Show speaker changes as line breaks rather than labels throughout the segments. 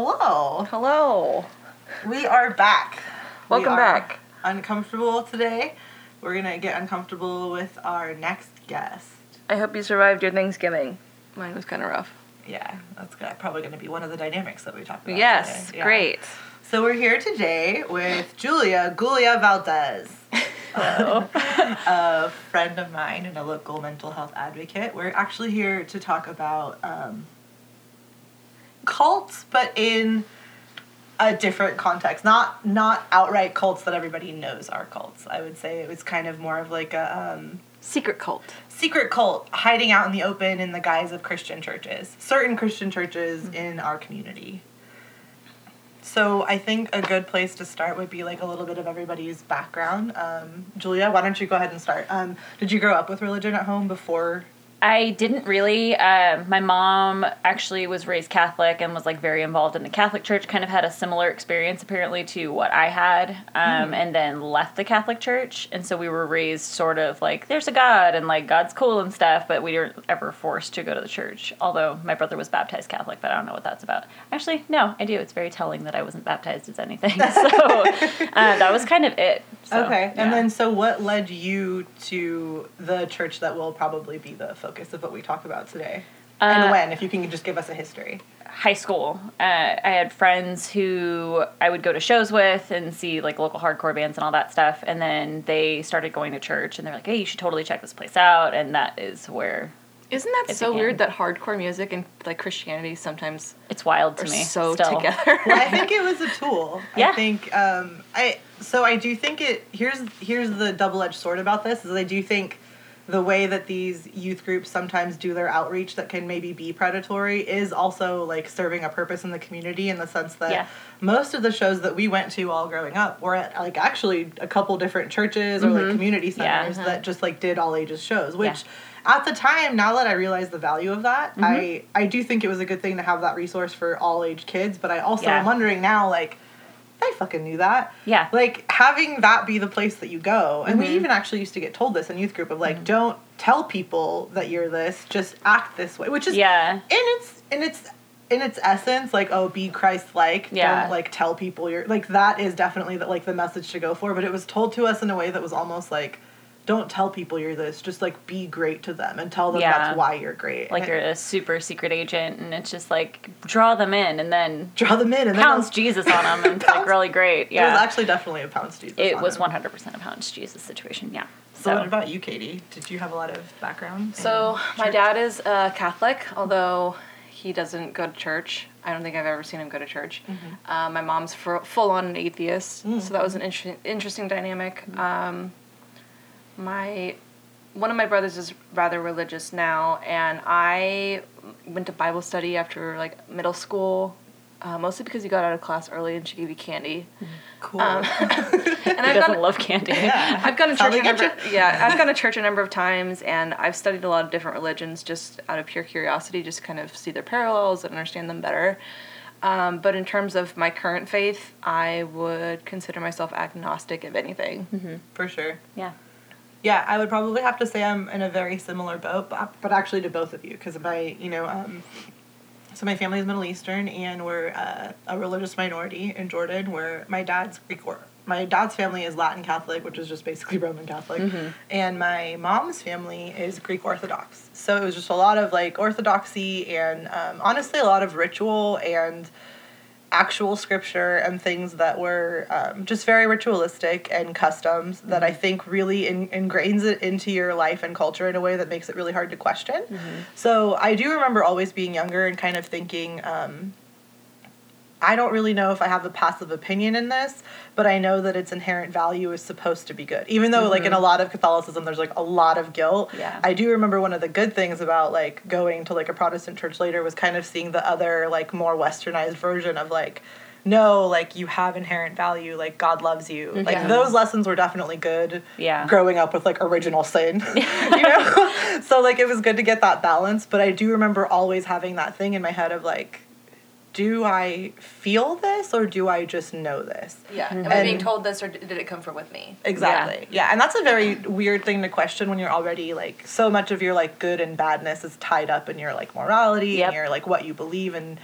Hello.
Hello.
We are back.
Welcome
We
back.
Uncomfortable today. We're gonna get uncomfortable with our next guest.
I hope you survived your Thanksgiving. Mine was kind of rough.
Yeah, that's probably going to be one of the dynamics that we talk about.
Yes,
today. Yeah.
great.
So we're here today with Julia Gulia Valdez, a friend of mine and a local mental health advocate. We're actually here to talk about um, cults, but in a different context. Not not outright cults that everybody knows are cults. I would say it was kind of more of like a um,
Secret cult.
secret cult hiding out in the open in the guise of Christian churches, certain Christian churches
Mm-hmm.
in our community. So I think a good place to start would be like a little bit of everybody's background. Um, Julia, why don't you go ahead and start? Um, did you grow up with religion at home before?
I didn't really. Uh, my mom actually was raised Catholic and was like very involved in the Catholic Church. Kind of had a similar experience apparently to what I had, um, and then left the Catholic Church. And so we were raised sort of like there's a God and like God's cool and stuff, but we weren't ever forced to go to the church. Although my brother was baptized Catholic, but I don't know what that's about. Actually, no, I do. It's very telling that I wasn't baptized as anything. So uh, that was kind of it. So,
okay, and
yeah.
then so what led you to the church that will probably be the focus of what we talk about today? and
Uh,
when, if you can just give us a history.
high school. Uh, I had friends who I would go to shows with and see like local hardcore bands and all that stuff. And then they started going to church and they're like, hey, you should totally check this place out. And that is where
Isn't that
It
so
began.
weird that hardcore music and like Christianity sometimes
it's wild to
are
me.
so
still.
together?
well, I think it was a tool.
Yeah.
I think um, I so I do think it. Here's here's the double edged sword about this is I do think the way that these youth groups sometimes do their outreach that can maybe be predatory is also like serving a purpose in the community in the sense that
Yeah.
most of the shows that we went to all growing up were at like actually a couple different churches or like community
Mm-hmm. Yeah.
centers that just like did all ages shows which at the time now that i realize the value of that
Mm-hmm.
i i do think it was a good thing to have that resource for all age kids but i also
Yeah.
am wondering now like I fucking knew that.
Yeah.
Like having that be the place that you go. And
Mm-hmm.
we even actually used to get told this in youth group of like, don't tell people that you're this, just act this way. Which is
Yeah.
in its in its in its essence, like, oh, be Christ like.
Yeah.
Don't like tell people you're like that is definitely the, like the message to go for. But it was told to us in a way that was almost like, don't tell people you're this, just like be great to them and tell them
Yeah.
that's why you're great.
Like
And
you're a super secret agent and it's just like draw them in and then
draw them in and then
pounds
it was-
Jesus on them and it's like really great.
Yeah, it was actually definitely a pounce Jesus.
It
on
was 100% a pounds Jesus situation. Yeah.
So, what about you, Katie? Did you have a lot of background?
So my
church?
dad is uh, Catholic, although he doesn't go to church. I don't think I've ever seen him go to church. Uh, my mom's full on an atheist, so that was an inter- interesting dynamic. Um, my one of my brothers is rather religious now, and I went to Bible study after like middle school. Uh, mostly because he got out of class early and she gave you candy.
cool.
Um, and I've
doesn't
gone,
love candy.
yeah.
I've gone to church a number. Yeah, I've gone to church a number of times, and I've studied a lot of different religions just out of pure curiosity, just kind of see their parallels and understand them better. Um, but in terms of my current faith, I would consider myself agnostic, if anything. Mhm.
For sure.
Yeah.
Yeah, I would probably have to say I'm in a very similar boat, but, but actually to both of you, because my, you know, um, so my family is Middle Eastern, and we're uh, a religious minority in Jordan, where my dad's Greek or my dad's family is Latin Catholic, which is just basically Roman Catholic, and my mom's family is Greek Orthodox. So it was just a lot of like orthodoxy and um, honestly a lot of ritual and actual scripture and things that were um, just very ritualistic and customs that I think really in, ingrains it into your life and culture in a way that makes it really hard to question. So I do remember always being younger and kind of thinking, um, I don't really know if I have a passive opinion in this, but I know that its inherent value is supposed to be good. Even though, like, in a mm-hmm. lot of Catholicism, there's like a lot of guilt.
Yeah.
I do remember one of the good things about like going to like a Protestant church later was kind of seeing the other, like, more westernized version of like, no, like, you have inherent value, like, God loves you. Mm-hmm.
Like,
those lessons were definitely good
Yeah.
growing up with like original sin you know so like it was good to get that balance but i do remember always having that thing in my head of like do i feel this or do i just know this
Yeah. Am
I being
being told this, or did it come from with me?
exactly yeah. and that's a very weird thing to question when you're already like so much of your like good and badness is tied up in your like morality
Yep.
and your like what you believe and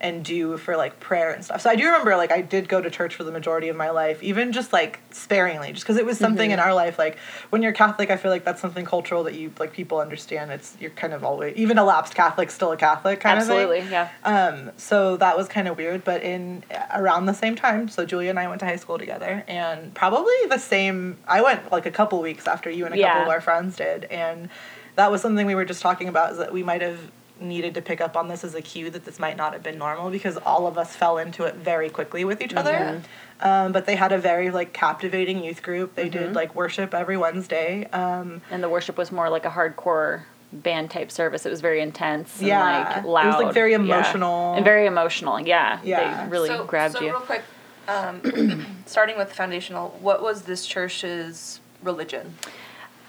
and do for like prayer and stuff. So I do remember like I did go to church for the majority of my life, even just like sparingly, just because it was something in our life. Like when you're Catholic, I feel like that's something cultural that you like people understand. It's you're kind of always even a lapsed Catholic still a Catholic kind
Absolutely,
of thing.
Absolutely, yeah.
Um, so that was kind of weird, but in around the same time, so Julia and I went to high school together, and probably the same. I went like a couple weeks after you and a couple of our friends did, and that was something we were just talking about. Is that we might have needed to pick up on this as a cue that this might not have been normal because all of us fell into it very quickly with each other. Um, but they had a very like captivating youth group. They did like worship every Wednesday. Um,
And the worship was more like a hardcore band type service. It was very intense and
Yeah.
like
It was, like, very
yeah.
emotional.
And very emotional, yeah.
Yeah.
They really
so,
grabbed
so
you.
real quick, um, starting with foundational, what was this church's religion?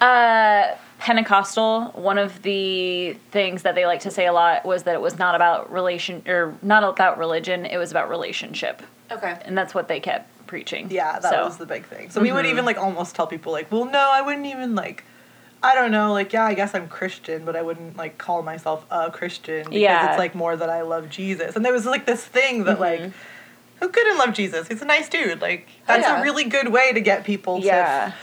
Uh, Pentecostal. One of the things that they like to say a lot was that it was not about relation or not about religion. It was about relationship,
Okay.
and that's what they kept preaching.
Yeah, that
So-
was the big thing. So we would mm-hmm. even like almost tell people like, well, no, I wouldn't even like. I don't know, like yeah, I guess I'm Christian, but I wouldn't like call myself a Christian because
Yeah.
it's like more that I love Jesus. And there was like this thing that like mm-hmm. who couldn't love Jesus? He's a nice dude. Like that's
yeah.
a really good way to get people
Yeah.
to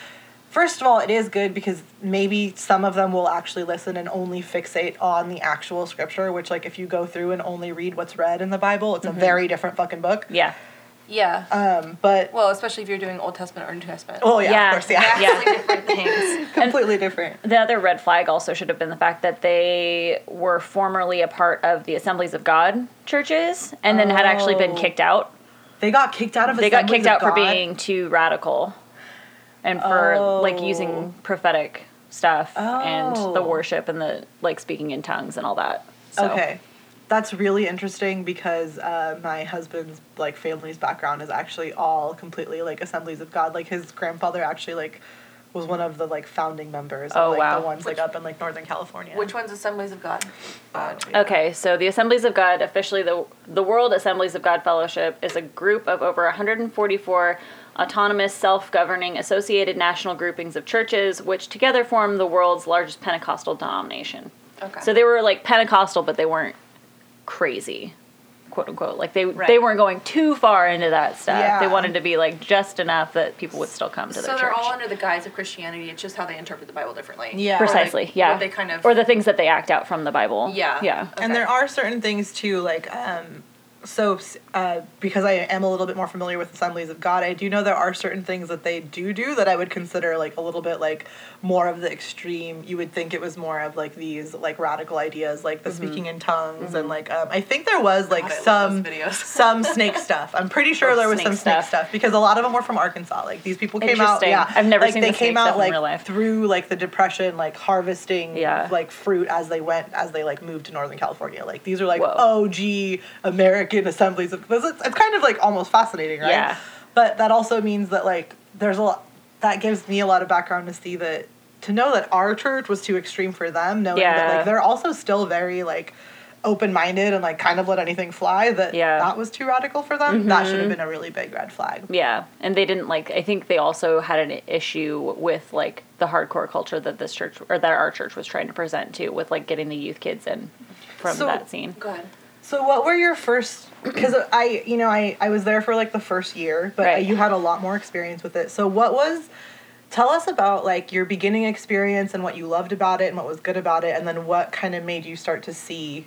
First of all, it is good because maybe some of them will actually listen and only fixate on the actual scripture, which like if you go through and only read what's read in the Bible, it's a very different fucking book.
Yeah.
Yeah.
Um, but
well, especially if you're doing Old Testament or New Testament.
oh yeah,
Yeah.
of course, yeah.
Yeah.
Vastly different things.
completely different.
The other red flag also should have been the fact that they were formerly a part of the Assemblies of God churches and then had actually been
Oh.
kicked out.
They got kicked out of.
They got kicked
of
out for being too radical and for like
Oh.
using prophetic stuff and the
Oh.
worship and the like speaking in tongues and all that. So,
Okay, that's really interesting because uh, my husband's like family's background is actually all completely like Assemblies of God. Like his grandfather actually like was one of the like founding members.
Oh,
of, like,
wow.
The ones like up in like Northern California.
Which one's Assemblies of God? God.
Okay, so the Assemblies of God, officially the the World Assemblies of God Fellowship, is a group of over 144 autonomous, self-governing, associated national groupings of churches, which together form the world's largest Pentecostal denomination.
Okay.
So they were like Pentecostal, but they weren't crazy, quote unquote. Like they
Right.
they weren't going too far into that stuff.
Yeah.
They wanted to be like just enough that people would still come to the
so
their
they're all under the guise of Christianity. It's just how they interpret the Bible differently.
Yeah.
Or they-
Precisely, yeah.
They kind of.
or the things that they act out from the Bible.
Yeah.
Yeah.
Okay.
And there are certain things too, like um, so uh, because I am a little bit more familiar with Assemblies of God, I do know there are certain things that they do do that I would consider like a little bit like more of the extreme. You would think it was more of like these like radical ideas, like the speaking in tongues, and like um, I think there was like
God,
some some snake stuff. I'm pretty sure
Oh,
there was
snake
some snake
stuff.
stuff because a lot of them were from Arkansas. Like these people came out, yeah,
I've never
like,
seen
they
the snake
came out
stuff in
like
real life.
through like the depression, like harvesting
Yeah.
like fruit as they went as they like moved to Northern California. Like these are like
Whoa.
OG American assemblies of it's, it's kind of like almost fascinating, right?
Yeah.
But that also means that like there's a lot that gives me a lot of background to see that to know that our church was too extreme for them, knowing that like they're also still very like open minded and like kind of let anything fly that
Yeah. Mm-hmm.
that was too radical for them. That should have been a really big red flag.
Yeah, and they didn't like. I think they also had an issue with like the hardcore culture that this church or that our church was trying to present to, with like getting the youth kids in from
So-
that scene.
Go ahead.
So what were your first? Because I, you know, I I was there for like the first year, but
Right.
you had a lot more experience with it. So what was? Tell us about like your beginning experience and what you loved about it and what was good about it, and then what kind of made you start to see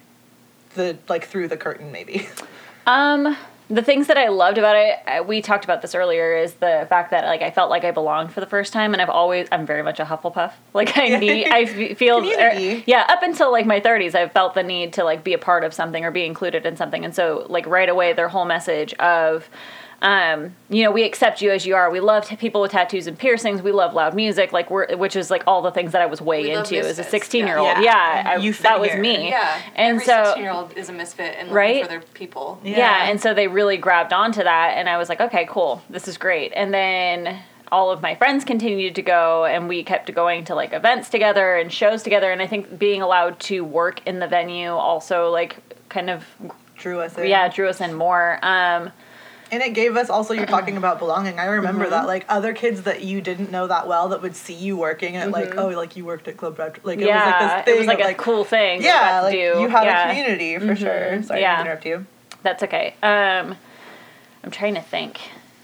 the like through the curtain maybe.
Um, the things that I loved about it, we talked about this earlier, is the fact that like I felt like I belonged for the first time, and I've always I'm very much a Hufflepuff. Like I need, I feel, er, yeah, up until like my 30s, I've felt the need to like be a part of something or be included in something, and so like right away, their whole message of. Um, you know, we accept you as you are. We love t- people with tattoos and piercings. We love loud music, like we're, which is like all the things that I was way
We
into as a 16 year old.
yeah.
Yeah, I,
You fit
that was
here.
me.
Yeah.
and
Every
so
16 year old is a misfit and looking
Right?
for their people.
Yeah.
yeah. and so they really grabbed onto that and i was like okay cool this is great and then all of my friends continued to go and we kept going to like events together and shows together and i think being allowed to work in the venue also like kind of
Drew us in.
yeah drew us in more um
And it gave us also you're talking about belonging. I remember
Mm-hmm.
that like other kids that you didn't know that well that would see you working at like oh like you worked at Club Red like it
Mm-hmm.
was like this thing
it was like
of,
a cool thing
yeah
to
like
do.
you had
yeah. Mm-hmm.
a community for sure. Sorry
Yeah.
to interrupt you.
That's okay. Um, I'm trying to think.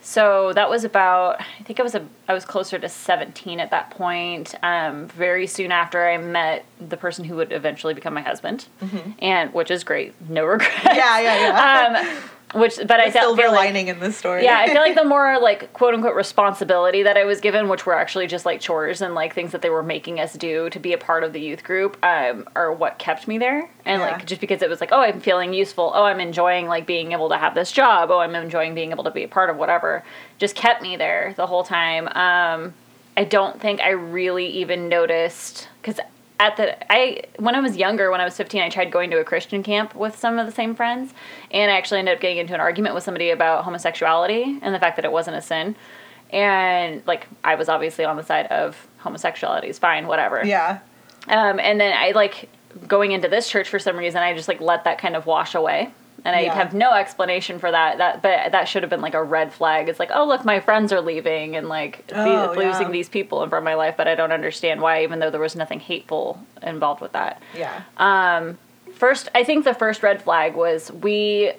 So that was about. I think I was a. I was closer to 17 at that point. Um, very soon after I met the person who would eventually become my husband, and which is great. No regrets.
Mm-hmm. Yeah, yeah, yeah.
um, which, but I
the
felt
silver
feel like,
lining in this story.
yeah, I feel like the more like quote unquote responsibility that I was given, which were actually just like chores and like things that they were making us do to be a part of the youth group, um, are what kept me there. And
Yeah.
like just because it was like, oh, I'm feeling useful. Oh, I'm enjoying like being able to have this job. Oh, I'm enjoying being able to be a part of whatever. Just kept me there the whole time. Um, I don't think I really even noticed because at the I when I was younger, when I was 15, I tried going to a Christian camp with some of the same friends, and I actually ended up getting into an argument with somebody about homosexuality and the fact that it wasn't a sin. And like I was obviously on the side of homosexuality is fine, whatever.
yeah.
Um, and then I like going into this church for some reason, I just like let that kind of wash away. And I
Yeah.
have no explanation for that. That, but that should have been like a red flag. It's like, oh look, my friends are leaving and like the-
Oh,
losing
yeah.
these people from my life. But I don't understand why, even though there was nothing hateful involved with that.
Yeah.
Um, first, I think the first red flag was we.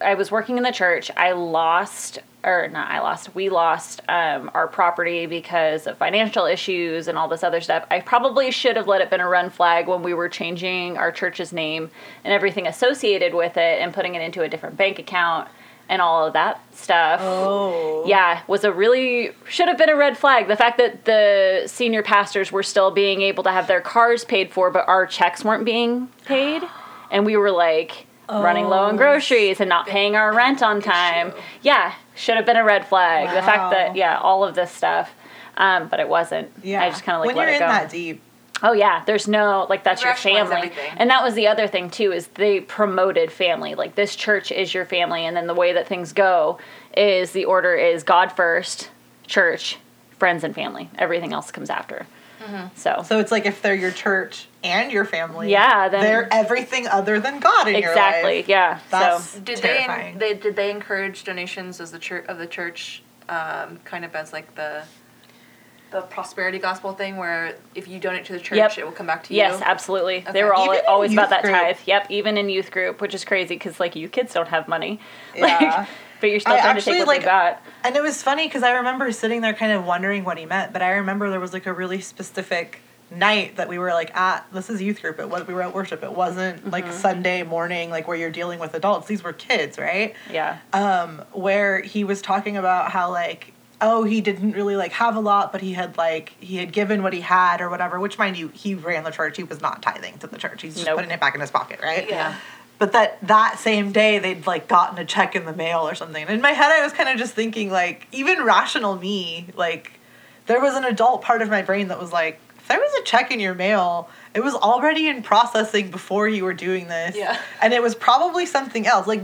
I was working in the church. I lost, or not. I lost. We lost um, our property because of financial issues and all this other stuff. I probably should have let it been a run flag when we were changing our church's name and everything associated with it and putting it into a different bank account and all of that stuff
Oh.
yeah, was a really should have been a red flag. The fact that the senior pastors were still being able to have their cars paid for, but our checks weren't being paid, and we were like running low on
Oh,
groceries and not paying our rent on time.
issue.
Yeah, should have been a red flag. The fact that yeah, all of this stuff, um, but it wasn't.
Yeah.
I just kind of like
when
let
you're
it
in
go.
that deep.
Oh yeah, there's no like that's your family, and that was the other thing too is they promoted family. Like this church is your family, and then the way that things go is the order is God first, church, friends, and family. Everything else comes after. So,
So it's like if they're your church and your family.
Yeah, then-
they're everything other than God in
exactly,
your life. Exactly.
Yeah.
That's
so
Did
terrifying.
they, they did they encourage donations as the church of the church, um, kind of as like the the prosperity gospel thing, where if you donate to the church,
Yep.
it will come back to you.
yes, absolutely. They were all, always about that
group.
tithe. Yep, even in youth group, which is crazy because like you kids don't have money.
Yeah.
Like, but you're still
I
trying to take what
like,
they got.
And it was funny because I remember sitting there kind of wondering what he meant, but I remember there was like a really specific night that we were like at this is youth group it was we were at worship it wasn't like
Mm-hmm.
sunday morning like where you're dealing with adults these were kids right
Yeah.
um where he was talking about how like oh he didn't really like have a lot but he had like he had given what he had or whatever which mind you he ran the church he was not tithing to the church he's just
Nope.
putting it back in his pocket right
Yeah.
but that that same day they'd like gotten a check in the mail or something. And in my head, I was kind of just thinking like, even rational me, like, there was an adult part of my brain that was like, if there was a check in your mail, it was already in processing before you were doing this.
Yeah.
And it was probably something else. Like,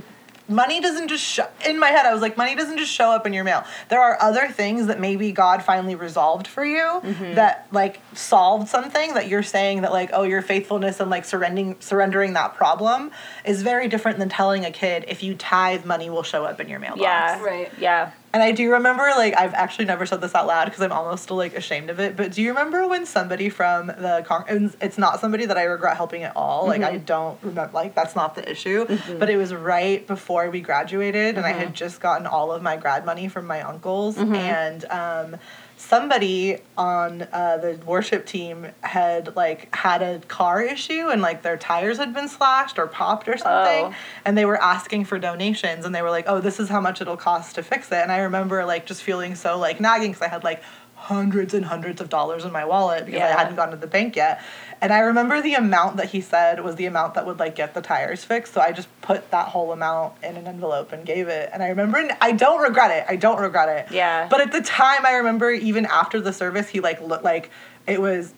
money doesn't just show. In my head, I was like, money doesn't just show up in your mail. There are other things that maybe God finally resolved for you
Mm-hmm.
that like solved something that you're saying that like, oh, your faithfulness and like surrendering surrendering that problem is very different than telling a kid if you tithe, money will show up in your mailbox.
Yeah.
Right.
Yeah.
And I do remember, like, I've actually never said this out loud because I'm almost like ashamed of it. But do you remember when somebody from the con? and It's not somebody that I regret helping at all. Like, I mm-hmm. don't remember. Like, that's not the issue. Mm-hmm. But it was right before we graduated, and I had mm-hmm. just gotten all of my grad money from my uncles, and um, somebody on uh, the worship team had like had a car issue, and like their tires had been slashed or popped or something
Oh.
and they were asking for donations and they were like oh this is how much it'll cost to fix it. And i remember like just feeling so like nagging because i had like hundreds and hundreds of dollars in my wallet because i hadn't gone to the bank yet and i remember the amount that he said was the amount that would like get the tires fixed so i just put that whole amount in an envelope and gave it and i remember i don't regret it i don't regret it
Yeah.
but at the time i remember even after the service he like looked like it was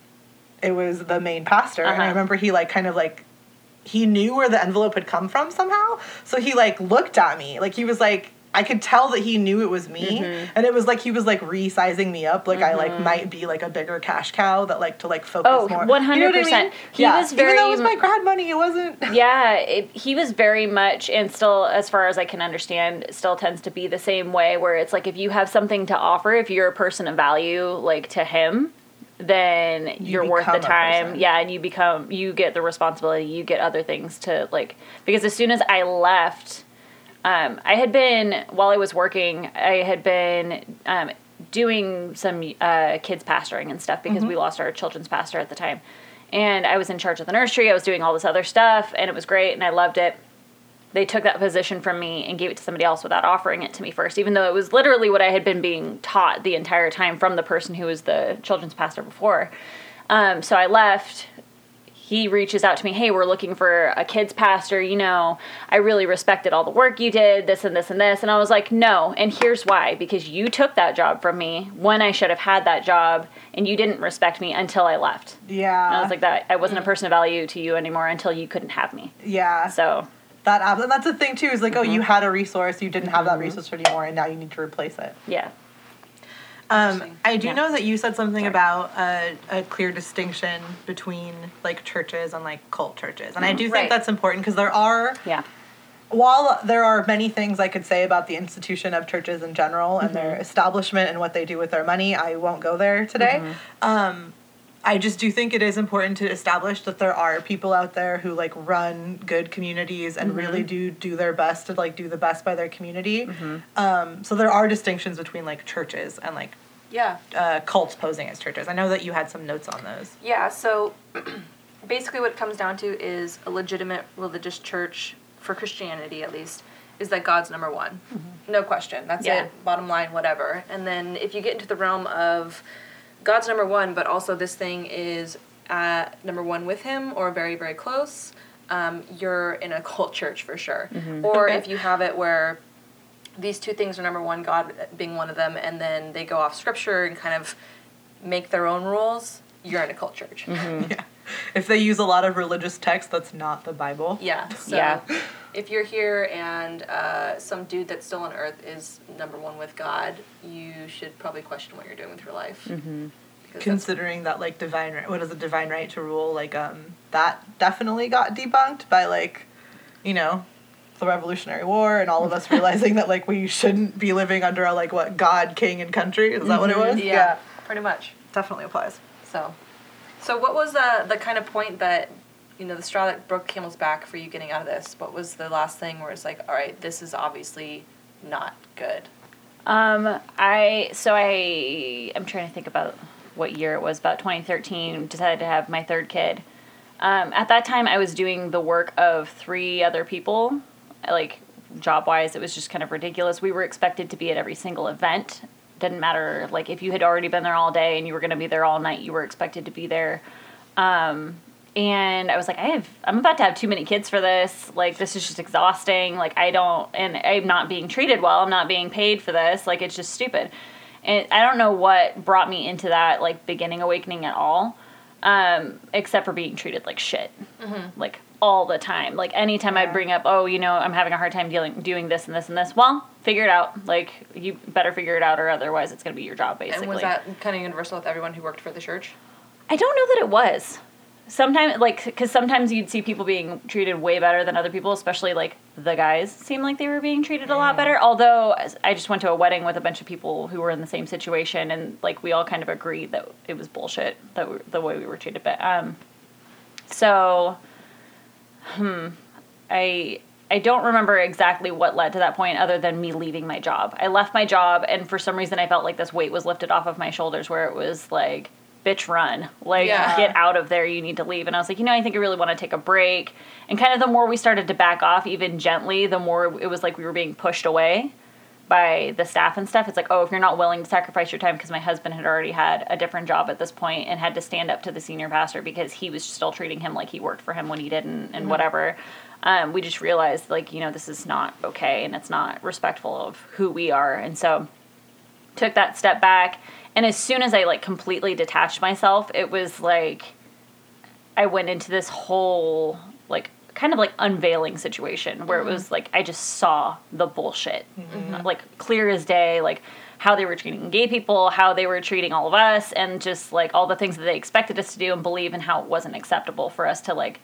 it was the main pastor and i
Uh-huh.
remember he like kind of like he knew where the envelope had come from somehow. So he like looked at me. Like he was like I could tell that he knew it was me.
Mm-hmm.
And it was like he was like resizing me up. Like I like might be like a bigger cash cow that like to like focus
Oh,
more.
100%.
You know what I mean?
He
yeah.
was
Even though it was
very-
my grad money, it wasn't
yeah it, he was very much and still as far as i can understand still tends to be the same way where it's like if you have something to offer if you're a person of value like to him then you are worth the time. Yeah, and you become you get the responsibility, you get other things to like because as soon as I left um, I had been while I was working, I had been um, doing some uh, kids pastoring and stuff because we lost our children's pastor at the time, and I was in charge of the nursery. I was doing all this other stuff, and it was great, and I loved it. They took that position from me and gave it to somebody else without offering it to me first, even though it was literally what I had been being taught the entire time from the person who was the children's pastor before. Um, so I left, he reaches out to me, hey, we're looking for a kids pastor. You know, I really respected all the work you did, this and this and this. And I was like, no. And here's why because you took that job from me when I should have had that job, and you didn't respect me until I left.
Yeah.
And I was like, that I wasn't a mm. person of value to you anymore until you couldn't have me.
yeah.
So,
that and that's the thing too is like, oh, you mm-hmm. had a resource, you didn't have that mm-hmm. resource anymore, and now you need to replace it.
yeah.
Um, I do
Yeah.
know that you said something
Sorry.
about a, a clear distinction between like churches and like cult churches, and I do think
Right.
that's important because there are
Yeah.
while there are many things I could say about the institution of churches in general and their establishment and what they do with their money, I won't go there today. Um, I just do think it is important to establish that there are people out there who like run good communities and really do do their best to like do the best by their community. Um, so there are distinctions between like churches and like
Yeah.
uh, cults posing as churches. I know that you had some notes on those.
Yeah, so basically what it comes down to is a legitimate religious church, for Christianity at least, is that God's number one. No question. That's
Yeah.
it. Bottom line, whatever. And then if you get into the realm of God's number one, but also this thing is at number one with Him or very, very close, um, you're in a cult church for sure. Or if you have it where these two things are number one, God being one of them, and then they go off scripture and kind of make their own rules, you're in a cult church.
Yeah. If they use a lot of religious text that's not the Bible.
Yeah. So
Yeah.
if you're here and uh, some dude that's still on Earth is number one with God, you should probably question what you're doing with your life. Mm-hmm.
considering that like divine right what is a divine right to rule like um that definitely got debunked by like you know the revolutionary war and all of us realizing that like we shouldn't be living under a like what god king and country is that what it was
yeah, pretty much. Definitely applies. So, so what was the the kind of point that you know the straw that broke camel's back for you getting out of this? What was the last thing where it's like, all right, this is obviously not good.
Um, I so I I'm trying to think about what year it was. About 2013, decided to have my third kid. Um, at that time, I was doing the work of three other people, like job wise. It was just kind of ridiculous. We were expected to be at every single event. Didn't matter like if you had already been there all day and you were going to be there all night. You were expected to be there. Um, and I was like, I have, I'm about to have too many kids for this. Like, this is just exhausting. Like, I don't, and I'm not being treated well. I'm not being paid for this. Like, it's just stupid. And I don't know what brought me into that, like, beginning awakening at all, um, except for being treated like shit. Like, all the time. Like, anytime I'd bring up, oh, you know, I'm having a hard time dealing, doing this and this and this, well, figure it out. Like, you better figure it out, or otherwise it's going to be your job, basically.
And was that kind of universal with everyone who worked for the church?
I don't know that it was. Sometimes, like, because sometimes you'd see people being treated way better than other people, especially like the guys seem like they were being treated a lot better. Although I just went to a wedding with a bunch of people who were in the same situation, and like we all kind of agreed that it was bullshit that we, the way we were treated. But um, so, hmm, I I don't remember exactly what led to that point, other than me leaving my job. I left my job, and for some reason, I felt like this weight was lifted off of my shoulders, where it was like, "Bitch, run! Like,
Yeah.
get out of there! You need to leave." And I was like, you know, I think I really want to take a break. And kind of the more we started to back off, even gently, the more it was like we were being pushed away by the staff and stuff. It's like, oh, if you're not willing to sacrifice your time, because my husband had already had a different job at this point and had to stand up to the senior pastor because he was still treating him like he worked for him when he didn't, and whatever. Um, we just realized, like, you know, this is not okay and it's not respectful of who we are. And so took that step back. And as soon as I, like, completely detached myself, it was like I went into this whole, kind of like unveiling situation where it mm-hmm. was like I just saw the bullshit, mm-hmm. like clear as day, like how they were treating gay people, how they were treating all of us, and just like all the things that they expected us to do and believe, and how it wasn't acceptable for us to like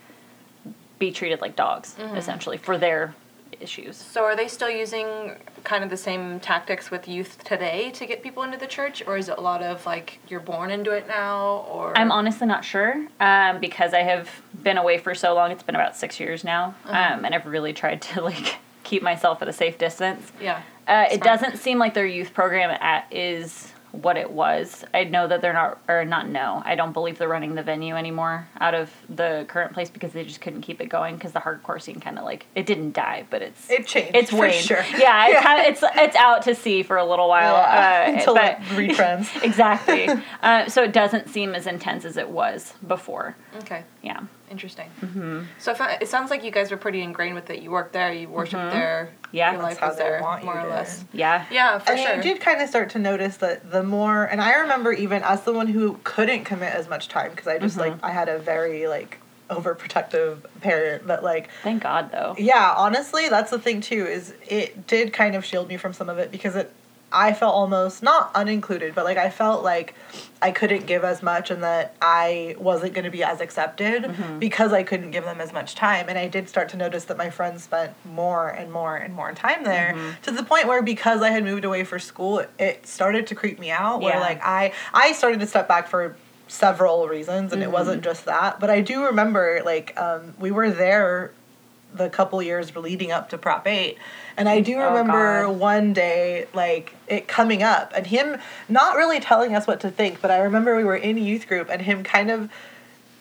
be treated like dogs, mm-hmm. essentially, for their issues.
So are they still using kind of the same tactics with youth today to get people into the church, or is it a lot of like you're born into it now, or
I'm honestly not sure um, because I have been away for so long. It's been about six years now, um, and I've really tried to like keep myself at a safe distance.
yeah.
Uh, it doesn't seem like their youth program at, is what it was. I know that they're not, or not no, I don't believe they're running the venue anymore out of the current place because they just couldn't keep it going because the hardcore scene kind of like it didn't die, but it's
It changed.
it's
for
waned.
sure.
Yeah, it's kind of, it's it's out to sea for a little while.
Yeah,
uh,
until
but
it retrends.
exactly. uh, so it doesn't seem as intense as it was before.
Okay.
Yeah.
Interesting. Mm-hmm. So if I, it sounds like you guys were pretty ingrained with it. You worked there. You worshiped there.
Yeah.
Your
That's
life
how
was
they
there,
want you
more or
to.
less.
Yeah.
Yeah, for
and
sure.
I did kind of start to notice that the more, and I remember even as someone who couldn't commit as much time because I just like I had a very like overprotective parent, but like
Thank God though.
yeah, honestly, that's the thing too is it did kind of shield me from some of it because it I felt almost not unincluded, but like I felt like I couldn't give as much and that I wasn't going to be as accepted mm-hmm. because I couldn't give them as much time. And I did start to notice that my friends spent more and more and more time there mm-hmm. to the point where because I had moved away for school, it started to creep me out. Where
Yeah.
like I I started to step back for several reasons and it wasn't mm-hmm. just that but i do remember like um, we were there the couple years leading up to prop 8 and i do
Oh,
remember
God.
one day like it coming up and him not really telling us what to think but i remember we were in youth group and him kind of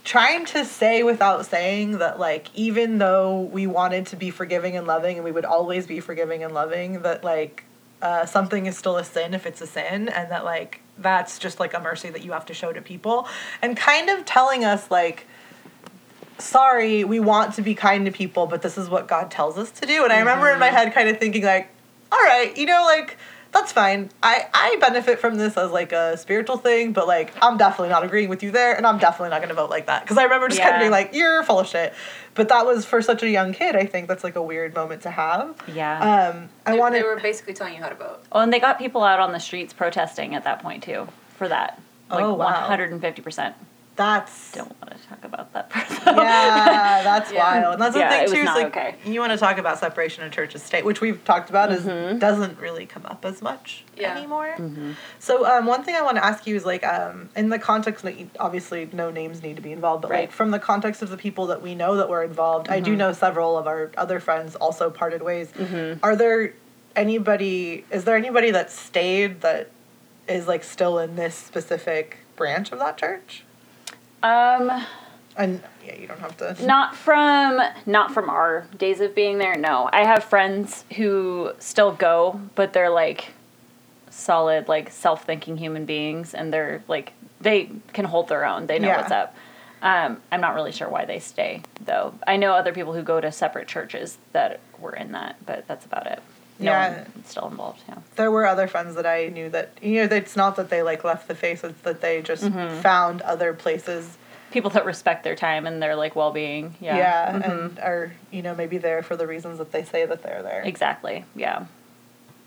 trying to say without saying that like even though we wanted to be forgiving and loving and we would always be forgiving and loving that like uh, something is still a sin if it's a sin and that like that's just like a mercy that you have to show to people and kind of telling us like sorry we want to be kind to people but this is what god tells us to do and i remember in my head kind of thinking like all right you know like that's fine i i benefit from this as like a spiritual thing but like i'm definitely not agreeing with you there and i'm definitely not going to vote like that because i remember just kind of being like you're full of shit but that was for such a young kid i think that's like a weird moment to have
Yeah.
um i
They-
wanted
They were basically telling you how to vote.
Oh, and they got people out on the streets protesting at that point too for that. Like
Oh, wow.
150%.
That's
Don't want to talk about that person.
yeah, that's
Yeah.
wild. And that's
Yeah,
the thing too. Is like
okay.
you want to talk about separation of church and state, which we've talked about,
Mm-hmm.
is doesn't really come up as much
Yeah.
anymore. So um, one thing I want to ask you is like um, in the context that you, obviously no names need to be involved, but like from the context of the people that we know that were involved, I do
Mm-hmm.
know several of our other friends also parted ways. Are there anybody? Is there anybody that stayed that is like still in this specific branch of that church?
Um,
And yeah, you don't have to.
not from not from our days of being there. No, I have friends who still go, but they're like solid, like self-thinking human beings, and they're like they can hold their own. They know
Yeah.
what's up. Um, I'm not really sure why they stay though. I know other people who go to separate churches that were in that, but that's about it. No
Yeah.
still involved. Yeah.
there were other friends that I knew that you know it's not that they like left the face it's that they just
Mm-hmm.
found other places
People that respect their time and their like well-being. Yeah.
yeah,
Mhm.
and are you know maybe there for the reasons that they say that they're there
Exactly. Yeah.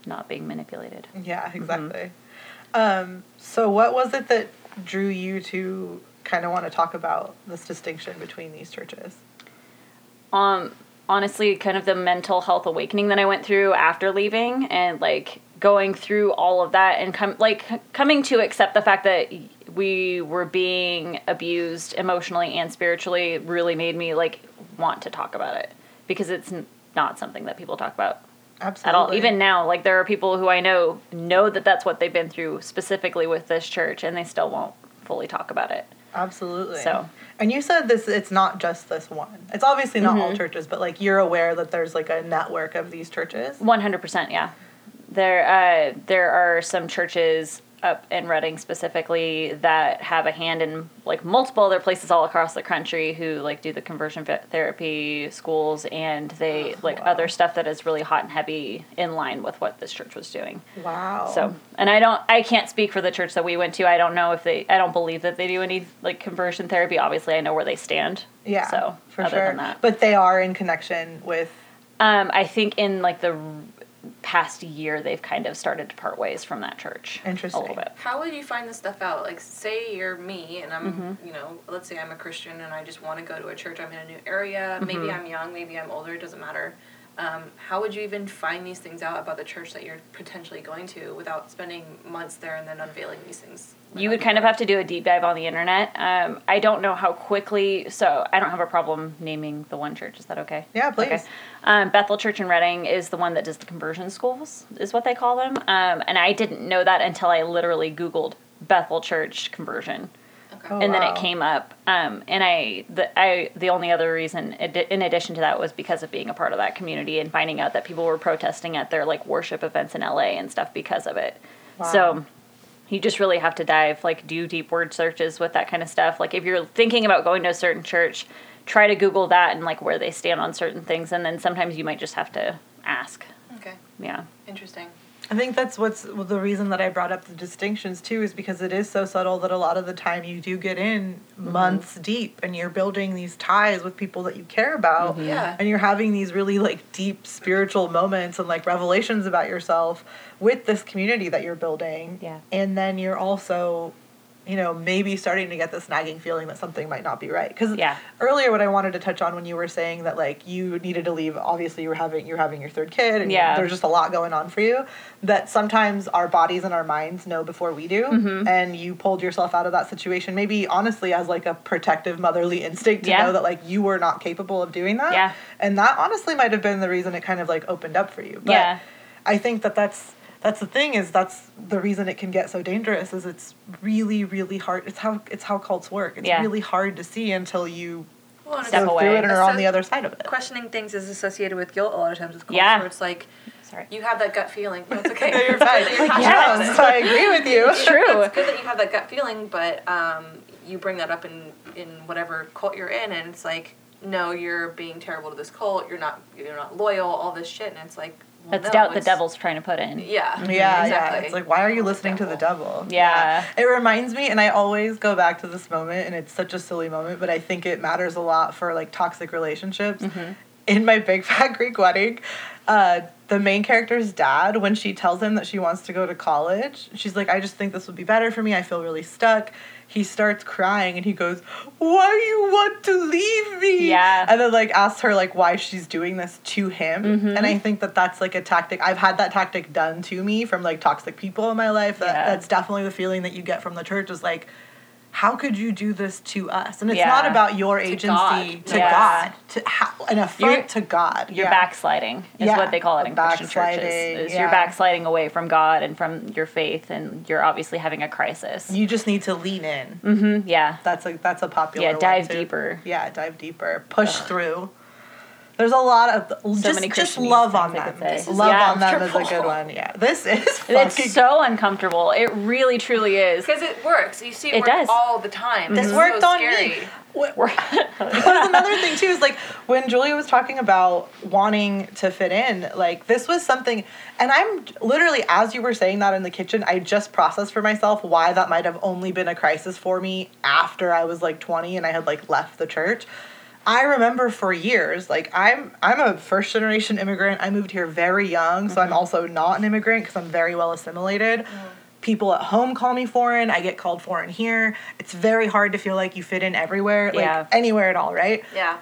Not being manipulated.
yeah
Mm-hmm.
exactly um so what was it that drew you to kind of want to talk about this distinction between these churches
um honestly kind of the mental health awakening that I went through after leaving and like going through all of that and come like coming to accept the fact that we were being abused emotionally and spiritually really made me like want to talk about it because it's not something that people talk about
absolutely
at all. Even now like there are people who I know know that that's what they've been through specifically with this church and they still won't fully talk about it
absolutely
So-
and you said this it's not just this one it's obviously not
Mm-hmm.
all churches but like you're aware that there's like a network of these churches
One hundred percent, yeah. There, uh, there are some churches up in Redding specifically that have a hand in like multiple other places all across the country who like do the conversion therapy schools and they like
wow.
other stuff that is really hot and heavy in line with what this church was doing.
wow
So, and I don't, I can't speak for the church that we went to. I don't know if they, I don't believe that they do any like conversion therapy. Obviously, I know where they stand.
Yeah,
So,
for
other
sure.
than that,
But they are in connection with.
um, I think in like the past year, they've kind of started to part ways from that church.
Interesting.
A little bit.
How would you find this stuff out? Like, say you're me and I'm,
Mm-hmm.
you know, let's say I'm a Christian and I just want to go to a church. I'm in a new area.
Mm-hmm.
Maybe I'm young, maybe I'm older. It doesn't matter. Um, how would you even find these things out about the church that you're potentially going to without spending months there and then unveiling these things?
you would kind of have to do a deep dive on the internet. Um, I don't know how quickly, so I don't have a problem naming the one church. Is that okay?
Yeah, please.
Um, Bethel Church in Redding is the one that does the conversion schools, is what they call them. Um, and I didn't know that until I literally Googled Bethel Church conversion.
Oh,
and then
wow.
it came up. Um, and I, the, I, the only other reason, in addition to that, was because of being a part of that community and finding out that people were protesting at their like worship events in LA and stuff because of it.
Wow.
So you just really have to dive, like, do deep word searches with that kind of stuff. Like, if you're thinking about going to a certain church, try to Google that and like where they stand on certain things, and then sometimes you might just have to ask.
Okay.
Yeah.
Interesting.
I think that's what's the reason that I brought up the distinctions too is because it is so subtle that a lot of the time you do get in mm-hmm. months deep and you're building these ties with people that you care about mm-hmm.
Yeah.
and you're having these really like deep spiritual moments and like revelations about yourself with this community that you're building.
Yeah.
And then you're also you know, maybe starting to get this nagging feeling that something might not be right. Because
Yeah.
earlier, what I wanted to touch on when you were saying that like you needed to leave, obviously you were having you're having your third kid, and
Yeah.
there's just a lot going on for you. That sometimes our bodies and our minds know before we do,
Mm-hmm.
and you pulled yourself out of that situation. Maybe honestly, as like a protective motherly instinct to
Yeah.
know that like you were not capable of doing that.
Yeah.
and that honestly might have been the reason it kind of like opened up for you. But
Yeah.
I think that that's that's the thing is that's the reason it can get so dangerous is it's really really hard. It's how it's how cults work. It's
Yeah.
really hard to see until you
Well,
Step away.
through it and are on the other side of it.
questioning things is associated with guilt a lot of times with cults
Yeah.
where it's like
Sorry.
you have that gut feeling. No, it's okay.
No, you're fine.
You're passionate
yes.
about it.
So I agree with you.
It's true.
It's good that you have that gut feeling, but um, you bring that up in in whatever cult you're in, and it's like, no, you're being terrible to this cult. You're not. You're not loyal. All this shit, and it's like, well,
That's
no,
doubt the devil's trying to put in.
Yeah.
Yeah, yeah. It's like, why are you listening to the devil?
Yeah.
It reminds me, and I always go back to this moment, and it's such a silly moment, but I think it matters a lot for like toxic relationships. In my Big Fat Greek Wedding, uh, the main character's dad, when she tells him that she wants to go to college, she's like, I just think this would be better for me. I feel really stuck. He starts crying and he goes, Why do you want to leave me?
Yeah.
And then like asks her like why she's doing this to him.
Mm-hmm.
And I think that that's like a tactic. I've had that tactic done to me from like toxic people in my life. That,
Yeah.
That's definitely the feeling that you get from the church is like, how could you do this to us? And it's
Yeah.
not about your agency
God.
to
Yeah.
God, to an affront
You're-
to God.
You're
Yeah.
backsliding is
Yeah,
what they call it in Christian churches. Is you're backsliding away from God and from your faith, and you're obviously having a crisis.
You just need to lean in.
hmm yeah.
That's a that's a popular.
Yeah, dive deeper.
Yeah, dive deeper. Push through. There's a lot of just
many
just love on
things I
them.
could say.
Just
This is
love
Yeah,
on them is a good one. Yeah, this is fucking.
It's so uncomfortable. It really, truly is.
Because it works. You see it,
It
work
does.
all the time.
This
It's
worked
so
on
scary.
me. What-
We're-
another thing too is like when Julia was talking about wanting to fit in, like this was something, and I'm literally as you were saying that in the kitchen, I just processed for myself why that might have only been a crisis for me after I was like 20 and I had like left the church. I remember for years, like I'm I'm a first generation immigrant. I moved here very young, so I'm mm-hmm. also not an immigrant because I'm very well assimilated. People at home call me foreign. I get called foreign here. It's very hard to feel like you fit in everywhere, like
Yeah.
anywhere at all, right?
Yeah.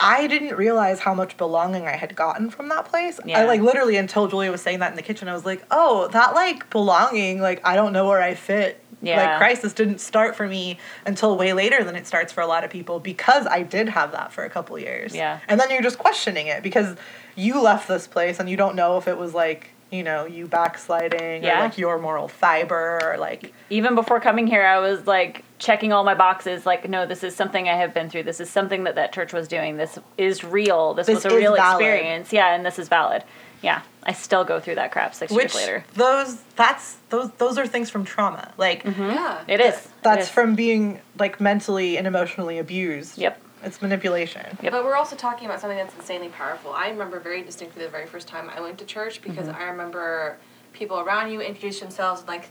I didn't realize how much belonging I had gotten from that place.
Yeah.
I like literally until Julia was saying that in the kitchen, I was like, oh, that like belonging, like I don't know where I fit.
Yeah.
Like crisis didn't start for me until way later than it starts for a lot of people because I did have that for a couple years.
Yeah.
And then you're just questioning it because you left this place and you don't know if it was like, you know, you backsliding
Yeah.
or like your moral fiber or like
Even before coming here, I was like checking all my boxes. Like, no, this is something I have been through. This is something that that church was doing. This is real. This,
This
was a real
valid.
experience. Yeah, and this is valid. Yeah, I still go through that crap six
which
years later.
those that's those those are things from trauma. Like
Yeah.
It is.
That's
is.
from being like mentally and emotionally abused.
Yep.
It's manipulation.
Yep.
But we're also talking about something that's insanely powerful. I remember very distinctly the very first time I went to church because
Mm-hmm.
I remember people around you introduce themselves and like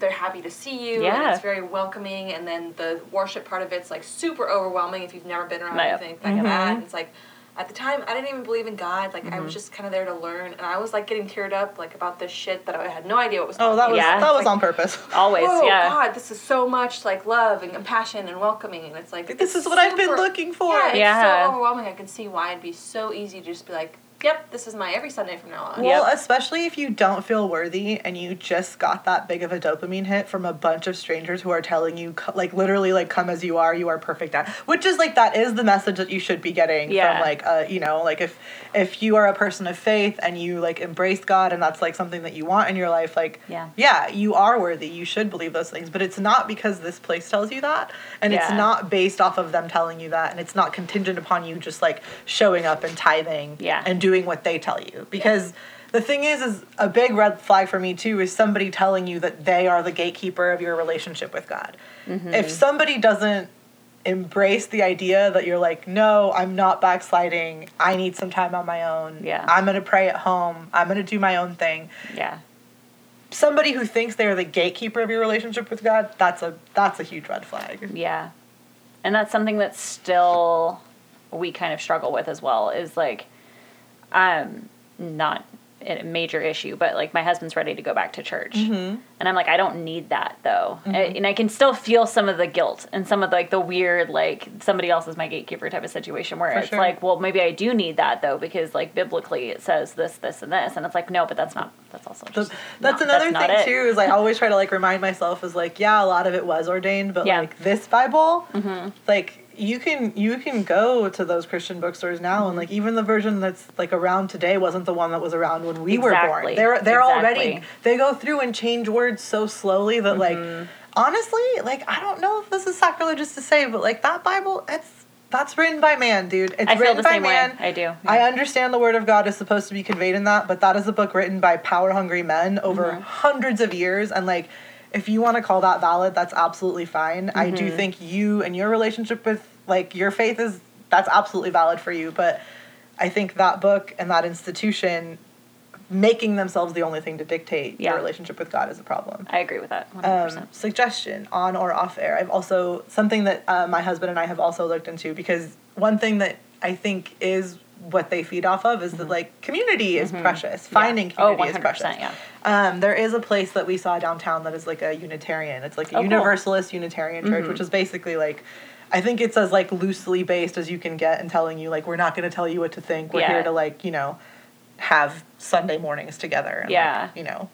they're happy to see you
Yeah.
and it's very welcoming and then the worship part of it's like super overwhelming if you've never been around
Yep.
anything like that. And it's like at the time I didn't even believe in God. Like
Mm-hmm.
I was just kind of there to learn and I was like getting teared up like about this shit that I had no idea what was
Oh, that was
Yeah.
that was
Like,
on purpose.
Always.
Whoa,
yeah.
God, this is so much like love and compassion and welcoming, and it's like
This
it's
is what I've been looking for.
Yeah, it's
Yeah.
so overwhelming. I can see why it'd be so easy to just be like, yep, this is my every Sunday from now on.
Well,
Yep.
especially if you don't feel worthy and you just got that big of a dopamine hit from a bunch of strangers who are telling you, like, literally, like, come as you are, you are perfect at. Which is, like, that is the message that you should be getting
Yeah.
from, like, uh, you know, like, if if you are a person of faith and you, like, embrace God and that's, like, something that you want in your life, like,
Yeah.
yeah, you are worthy. You should believe those things. But it's not because this place tells you that. And it's not based off of them telling you that. And it's not contingent upon you just, like, showing up and tithing
Yeah.
and doing what they tell you because the thing is is a big red flag for me too is somebody telling you that they are the gatekeeper of your relationship with god
Mm-hmm.
if somebody doesn't embrace the idea that you're like no i'm not backsliding i need some time on my own
Yeah.
i'm gonna pray at home i'm gonna do my own thing
Yeah.
somebody who thinks they're the gatekeeper of your relationship with god that's a that's a huge red flag
Yeah. And that's something that still we kind of struggle with as well is like um not a major issue, but like my husband's ready to go back to church.
Mm-hmm.
And I'm like, I don't need that though. I- and I can still feel some of the guilt and some of like the weird, like somebody else is my gatekeeper type of situation where
For
it's
sure.
like, well, maybe I do need that though, because like biblically it says this, this, and this. And it's like, no, but that's not, that's also just.
that's
no,
another
not
thing too is I always try to like remind myself is like yeah a lot of it was ordained but
Yeah.
like this Bible
Mhm.
like you can you can go to those Christian bookstores now and like even the version that's like around today wasn't the one that was around when we were born
Exactly.
they're they're already they go through and change words so slowly that like honestly like I don't know if this is sacrilegious to say but like that Bible it's that's written by man dude it's
I feel
written
the
by
same
man
way. I do.
I understand the word of God is supposed to be conveyed in that, but that is a book written by power hungry men over
Mm-hmm.
hundreds of years. And like, if you want to call that valid, that's absolutely fine. I
Mm-hmm.
do think you and your relationship with like your faith is that's absolutely valid for you. But I think that book and that institution making themselves the only thing to dictate
Yeah.
your relationship with God is a problem
I agree with that 100%.
um, suggestion on or off air. I've also something that uh, my husband and I have also looked into because one thing that I think is what they feed off of is that like community is precious. Finding
Mm-hmm. Yeah. Oh,
community is precious.
100%, yeah.
Um, there is a place that we saw downtown that is like a Unitarian. It's like a
Oh, cool. Mm-hmm.
Universalist Unitarian church, which is basically like. I think it's as like loosely based as you can get and telling you like we're not going to tell you what to think. We're
Yeah.
here to like you know have Sunday mornings together. And,
Yeah.
Like, you know,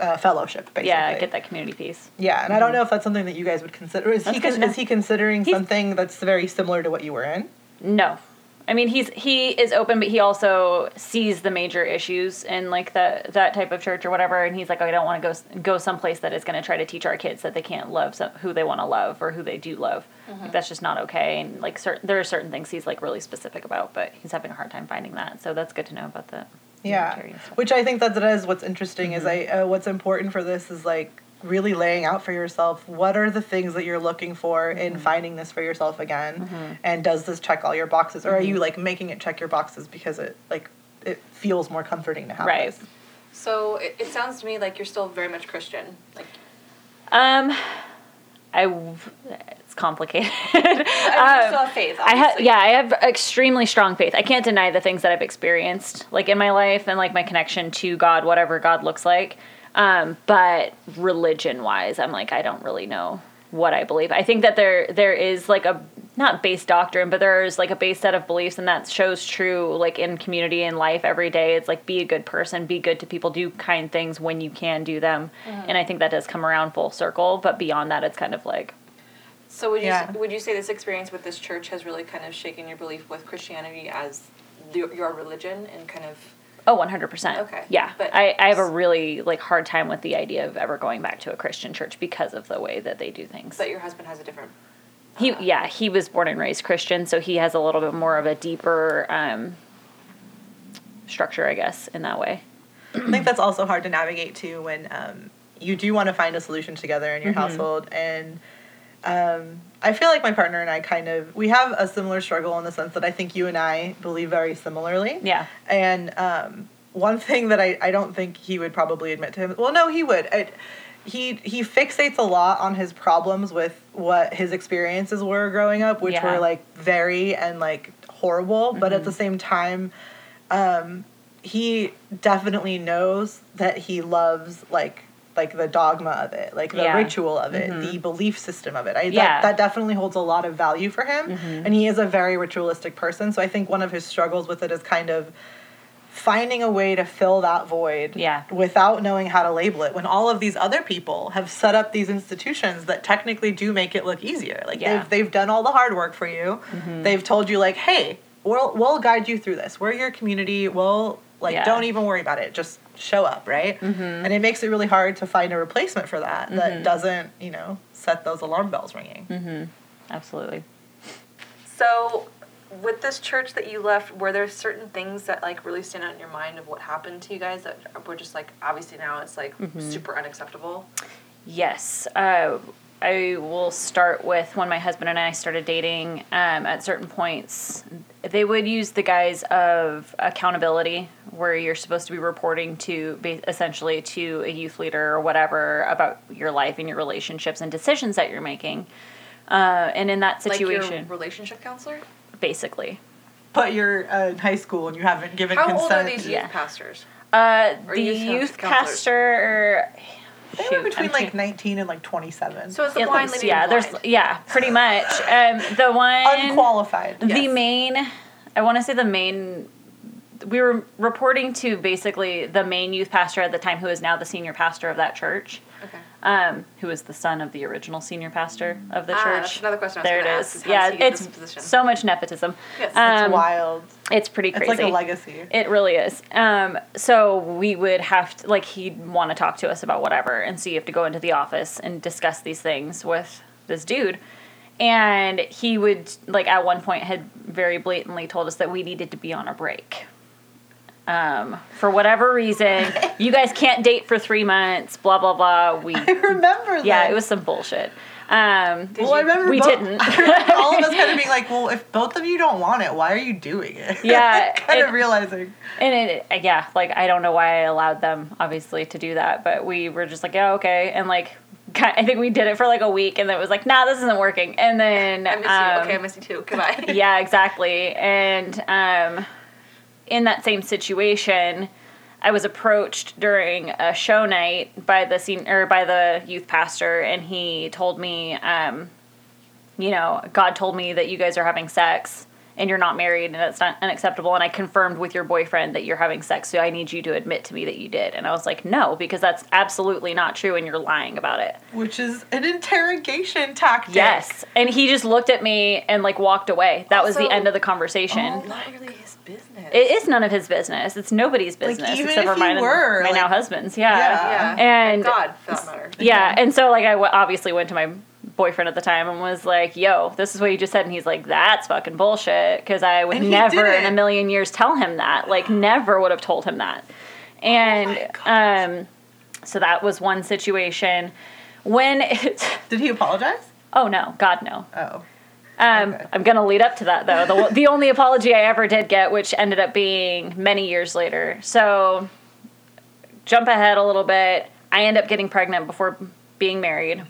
uh, fellowship. Basically.
yeah, get that community piece.
Yeah, and I don't know if that's something that you guys would consider. Is
That's
he con- is he considering
He's-
something that's very similar to what you were in?
No. I mean, he's he is open, but he also sees the major issues in like the that type of church or whatever, and he's like, I don't want to go go someplace that is going to try to teach our kids that they can't love some, who they want to love or who they do love. Like, that's just not okay. And like certain there are certain things he's like really specific about, but he's having a hard time finding that. So that's good to know about that.
Yeah, which I think that that is what's interesting. Is I
Mm-hmm.
uh, what's important for this is like really laying out for yourself what are the things that you're looking for
Mm-hmm.
in finding this for yourself again, and does this check all your boxes, or are
Mm-hmm.
you like making it check your boxes because it like it feels more comforting to have
Right.
this?
So it, it sounds to me like you're still very much Christian. Like
Um, I it's complicated.
I
Um,
still have faith.
I have yeah, I have extremely strong faith. I can't deny the things that I've experienced, like in my life and like my connection to God, whatever God looks like. Um, but religion wise, I'm like I don't really know what I believe. I think that there there is like a not base doctrine, but there's like a base set of beliefs, and that shows true like in community and life every day. It's like be a good person, be good to people, do kind things when you can do them, and I think that does come around full circle. But beyond that, it's kind of like
So would you
Yeah.
would you say this experience with this church has really kind of shaken your belief with Christianity as the, your religion and kind of
Oh, 100%.
Okay,
Yeah.
but-
I, I have a really like hard time with the idea of ever going back to a Christian church because of the way that they do things.
but your husband has a different
He yeah, he was born and raised Christian, so he has a little bit more of a deeper um structure, I guess, in that way.
I think that's also hard to navigate too when um, you do want to find a solution together in your
Mm-hmm.
household and um, I feel like my partner and I kind of we have a similar struggle in the sense that I think you and I believe very similarly.
Yeah.
And um, one thing that I, I don't think he would probably admit to him well no he would I, he he fixates a lot on his problems with what his experiences were growing up which
Yeah.
were like very and like horrible but at the same time um, he definitely knows that he loves like like the dogma of it like the
Yeah.
ritual of it the belief system of it I,
Yeah.
that, that definitely holds a lot of value for him and he is a very ritualistic person so i think one of his struggles with it is kind of finding a way to fill that void
Yeah.
without knowing how to label it when all of these other people have set up these institutions that technically do make it look easier like
Yeah.
they've, they've done all the hard work for you
Mm-hmm.
they've told you like hey we'll, we'll guide you through this we're your community we'll like
Yeah.
don't even worry about it just show up right
Mm-hmm.
and it makes it really hard to find a replacement for that that doesn't you know set those alarm bells ringing
Mm-hmm. Absolutely.
So, with this church that you left, were there certain things that like really stand out in your mind of what happened to you guys that were just like obviously now it's like super unacceptable?
Yes. Uh, I will start with when my husband and I started dating. Um, at certain points, they would use the guise of accountability, where you're supposed to be reporting to, essentially, to a youth leader or whatever about your life and your relationships and decisions that you're making. Uh, and in that
Like
situation,
your relationship counselor?
basically,
but you're uh, in high school and you haven't given
How
consent
old are these youth
Yeah.
pastors?
uh, the
youth
youth
counselors.
Pastor.
they
shoot,
were between
I'm
like
trying-
19 and like 27
So it's the
At
blind
least,
leading
yeah,
the
there's
blind.
yeah, pretty much. Um, the one
unqualified
the
Yes.
main i want to say the main we were reporting to basically the main youth pastor at the time who is now the senior pastor of that church
Okay.
Um, who is the son of the original senior pastor of the
Ah,
church
that's another question I was
there it
is.
is
ask, is
yeah
does he get
it's so much nepotism
Yes. It's
um,
it's wild
it's pretty crazy.
it's like a legacy
it really is. Um, so we would have to, like, he'd want to talk to us about whatever, and so you have to go into the office and discuss these things with this dude. And he would, like, at one point had very blatantly told us that we needed to be on a break. Um, for whatever reason, you guys can't date for three months, blah, blah, blah. We,
i remember that
yeah, it was some bullshit. Um,
well i remember
we
both-
didn't.
I remember all of us kind of being like well if both of you don't want it why are you doing it
Yeah,
kind
it-
of realizing
And it, yeah, like I don't know why I allowed them, obviously, to do that, but we were just like, yeah, okay, and like, I think we did it for like a week, and then it was like, nah, this isn't working, and then
I miss
um,
you. Okay, I miss you too. Goodbye.
yeah, exactly, and um, in that same situation, I was approached during a show night by the scene or by the youth pastor, and he told me, um, you know, God told me that you guys are having sex and you're not married and it's not unacceptable. And I confirmed with your boyfriend that you're having sex, so I need you to admit to me that you did. And I was like, no, because that's absolutely not true, and you're lying about it.
which is an interrogation tactic
Yes, and he just looked at me and like walked away. That was the end of the conversation.
Oh,
Not really his business.
It is none of his business. It's nobody's
Like,
business
even
except
if
for mine
you
and
were,
my now husband's. Yeah.
Yeah.
yeah.
And
God, for that matter.
Yeah, and so like I w- obviously went to my boyfriend at the time and was like, "Yo, this is what you just said," and he's like, "That's fucking bullshit," because I would
And
never in a million years tell him that. Like, never would have told him that. And
Oh
um, so that was one situation. When it,
did he apologize
oh no, God no.
oh
Um,
Okay.
I'm gonna lead up to that though. The the only apology I ever did get, which ended up being many years later. So, jump ahead a little bit. I end up getting pregnant before being married.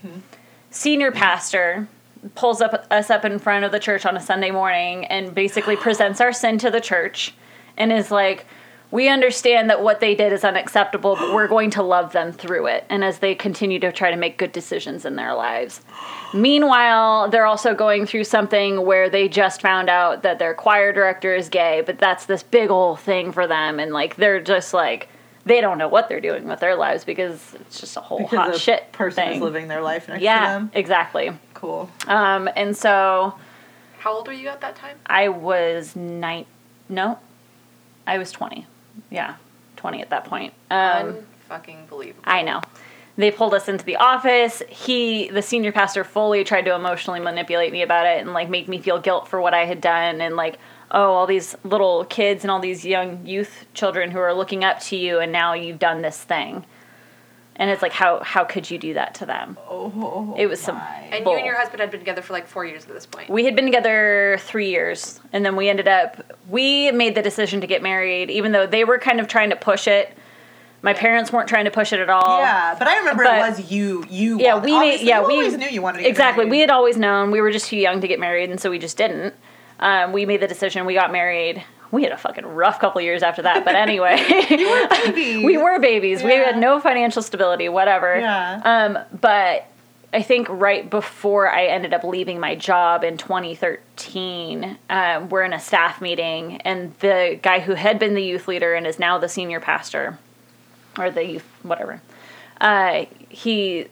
Senior pastor pulls up us up in front of the church on a Sunday morning and basically presents our sin to the church, and is like. We understand that what they did is unacceptable, but we're going to love them through it. And as they continue to try to make good decisions in their lives. Meanwhile, they're also going through something where they just found out that their choir director is gay, but that's this big old thing for them. And like, they're just like, they don't know what they're doing with their lives because it's just a whole
because
hot
the
shit
person
thing.
is living their life next to them.
yeah, exactly.
cool
Um, and so
How old were you at that time?
I was nine. No, I was twenty. Yeah, twenty at that point. Um,
Unfucking believable.
I know. They pulled us into the office. He, the senior pastor, fully tried to emotionally manipulate me about it and like make me feel guilt for what I had done and like, oh, all these little kids and all these young youth children who are looking up to you and now you've done this thing. And it's like, how how could you do that to them?
oh
It was some-
my.
And
Bull.
you and your husband had been together for like four years at this point.
We had been together three years, and then we ended up. We made the decision to get married, even though they were kind of trying to push it. My parents weren't trying to push it at all.
yeah but i remember
But-
it was you you
Yeah,
want-
we made.
obviously,
Yeah,
you
we
always knew you wanted to get
exactly. We had always known we were just too young to get married, and so we just didn't. Um, we made the decision. We got married. We had a fucking rough couple years after that, but anyway,
you were
we were babies. We had no financial stability, whatever.
Yeah.
Um, but I think right before I ended up leaving my job in 2013, um, we're in a staff meeting, and the guy who had been the youth leader and is now the senior pastor, or the youth, whatever, uh, he's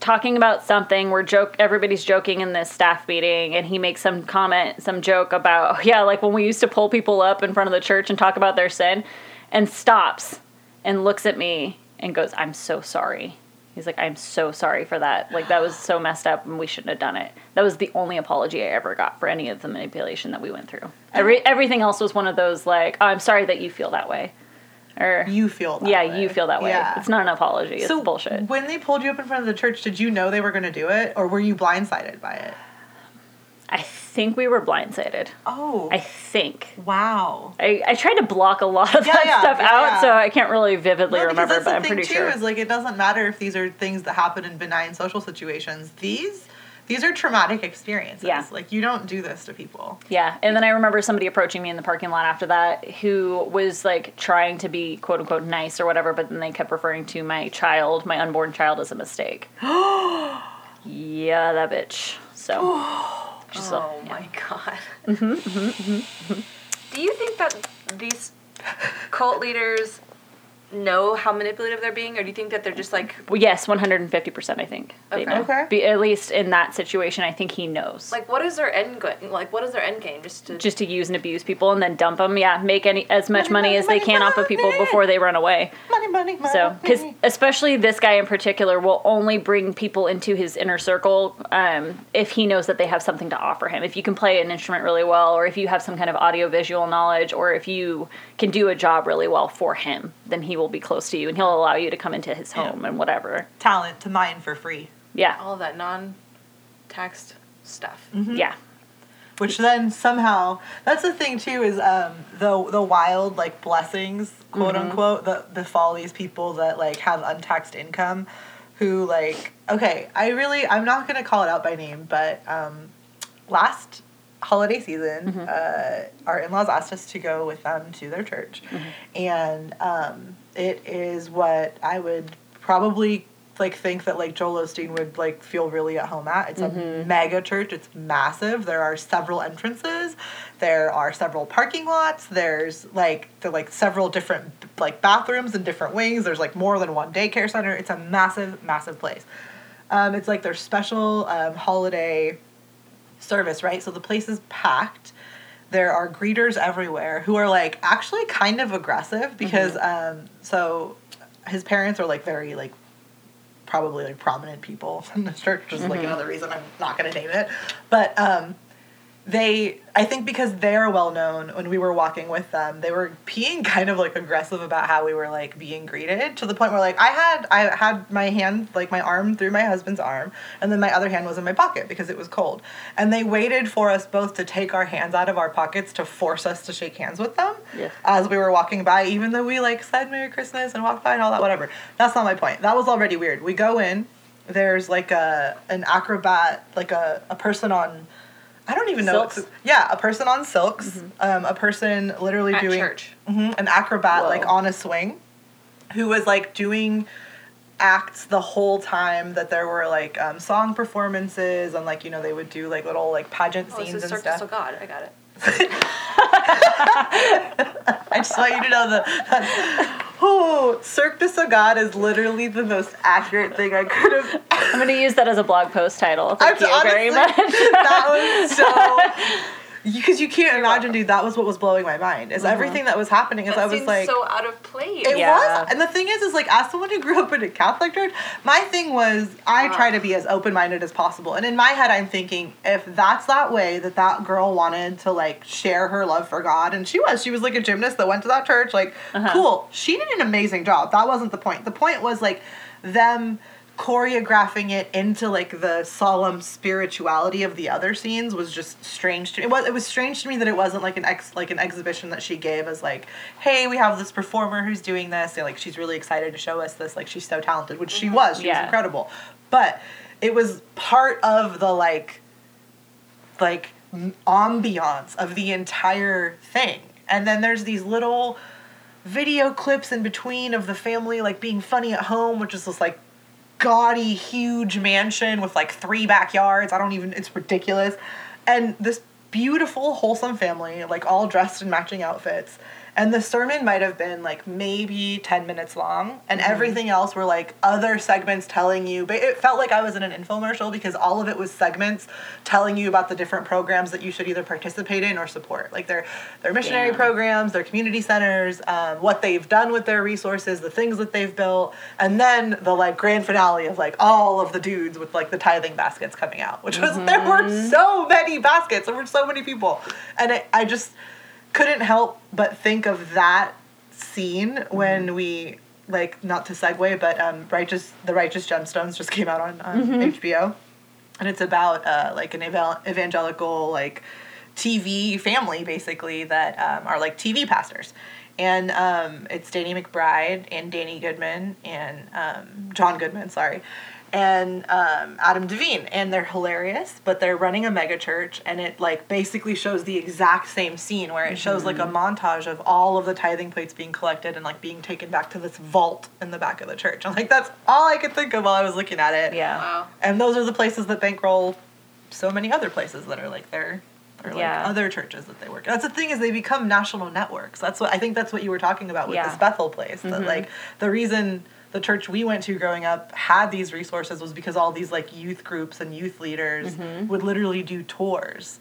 talking about something. We're joke, everybody's joking in this staff meeting, and he makes some comment, some joke about, yeah, like when we used to pull people up in front of the church and talk about their sin, and stops and looks at me and goes, I'm so sorry He's like, I'm so sorry for that. Like, that was so messed up and we shouldn't have done it. That was the only apology I ever got for any of the manipulation that we went through. Every, everything else was one of those, like, oh, I'm sorry that you feel that way. Or,
you feel that
yeah,
way.
you feel that way.
Yeah.
It's not an apology. It's
so
bullshit.
When they pulled you up in front of the church, did you know they were going to do it, or were you blindsided by it?
I think we were blindsided.
Oh,
I think.
wow.
I, I tried to block a lot of
Yeah,
that
yeah,
stuff out, so I can't really vividly
No,
remember, but
the
I'm
thing
pretty
too,
sure.
Is like it doesn't matter if these are things that happen in benign social situations. These these are traumatic experiences.
Yeah.
Like you don't do this to people.
Yeah, and then I remember somebody approaching me in the parking lot after that who was like trying to be quote unquote nice or whatever, but then they kept referring to my child, my unborn child, as a mistake. yeah, that bitch. So,
Oh
yeah.
my god. Mm-hmm, mm-hmm, mm-hmm. Do you think that these cult leaders know how manipulative they're being, or do you think that they're just like
Well, yes, one hundred and fifty percent. I think. They
Okay.
know.
Okay.
Be, at least in that situation, I think he knows.
like what is their end game? Like what is their end game? Just to
just to use and abuse people and then dump them. Yeah, make any as much
Money,
money,
money,
as they
money,
can off of people before they run away.
Money, money, money.
So, because especially this guy in particular will only bring people into his inner circle um, if he knows that they have something to offer him. If you can play an instrument really well, or if you have some kind of audio visual knowledge, or if you can do a job really well for him, then he will be close to you and he'll allow you to come into his
Yeah.
home and whatever.
talent to mine for free.
Yeah.
all of that non-taxed stuff.
Yeah.
Which then somehow that's the thing too is um the the wild like blessings quote unquote that befall these people that like have untaxed income who like okay I really I'm not gonna call it out by name but um last holiday season uh, our in-laws asked us to go with them to their church and um it is what I would probably like think that like Joel Osteen would like feel really at home at. It's a mega church. It's massive. There are several entrances. There are several parking lots. There's like there like several different like bathrooms and different wings. There's like more than one daycare center. It's a massive, massive place. Um, it's like their special um, holiday service, right? So the place is packed. There are greeters everywhere who are like actually kind of aggressive because um, so his parents are like very like probably like prominent people in the church, which is like another reason I'm not gonna name it. But um they I think because they're well known when we were walking with them, they were being kind of like aggressive about how we were like being greeted to the point where like I had I had my hand like my arm through my husband's arm and then my other hand was in my pocket because it was cold. And they waited for us both to take our hands out of our pockets to force us to shake hands with them
Yeah.
as we were walking by, even though we like said Merry Christmas and walked by and all that, whatever. That's not my point. That was already weird. We go in, there's like a an acrobat, like a, a person on I don't even know.
Silks?
It's, yeah, a person on silks. Um, a person literally
At
doing
church.
Mhm, an acrobat
Whoa.
like on a swing, who was like doing acts the whole time that there were like um, song performances and like you know they would do like little like pageant
Oh, this
scenes
is
and
Cirque
stuff.
du God. I got it.
I just want you to know that. Oh, Cirque du Sagad is literally the most accurate thing I could have.
I'm going to use that as a blog post title. Thank
I'm
you very much.
that was so. Because you can't imagine, dude. That was what was blowing my mind. Is mm-hmm. everything that was happening? Is
That
I was like,
so out of place.
It
Yeah.
was, and the thing is, is like as someone who grew up in a Catholic church, my thing was I uh-huh. try to be as open minded as possible. And in my head, I'm thinking if that's that way that that girl wanted to like share her love for God, and she was, she was like a gymnast that went to that church, like uh-huh. cool. She did an amazing job. That wasn't the point. The point was like them choreographing it into like the solemn spirituality of the other scenes was just strange to me. It was it was strange to me that it wasn't like an ex like an exhibition that she gave as like, hey, we have this performer who's doing this. And, like she's really excited to show us this. Like she's so talented, which she mm-hmm. was. She was incredible. But it was part of the like like ambiance of the entire thing. And then there's these little video clips in between of the family like being funny at home, which is just like gaudy, huge mansion with like three backyards. I don't even, it's ridiculous. And this beautiful, wholesome family, like all dressed in matching outfits. And the sermon might have been like maybe 10 minutes long, and
Mm-hmm.
everything else were like other segments telling you. But it felt like I was in an infomercial because all of it was segments telling you about the different programs that you should either participate in or support. Like their, their missionary
Damn.
programs, their community centers, um, what they've done with their resources, the things that they've built, and then the like grand finale of like all of the dudes with like the tithing baskets coming out, which was there were so many baskets, there were so many people, and it, I just couldn't help but think of that scene when we like not to segue, but um, righteous the righteous gemstones just came out on, on HBO, and it's about uh, like an evangelical like TV family basically that um, are like TV pastors. And um, it's Danny McBride and Danny Goodman and um, John Goodman, sorry, and um, Adam DeVine, and they're hilarious. But they're running a mega church, and it like basically shows the exact same scene where it shows like a montage of all of the tithing plates being collected and like being taken back to this vault in the back of the church. I'm like, that's all I could think of while I was looking at it.
Yeah.
Wow.
And those are the places that bankroll so many other places that are like their or like
Yeah.
other churches that they work. That's the thing is they become national networks. That's what I think that's what you were talking about with
Yeah.
this Bethel place. That like the reason the church we went to growing up had these resources was because all these like youth groups and youth leaders would literally do tours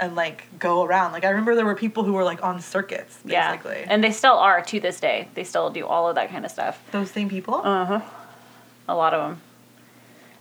and like go around. Like I remember there were people who were like on circuits basically.
Yeah. And they still are to this day. They still do all of that kind of stuff.
those same people?
Uh-huh. A lot of them.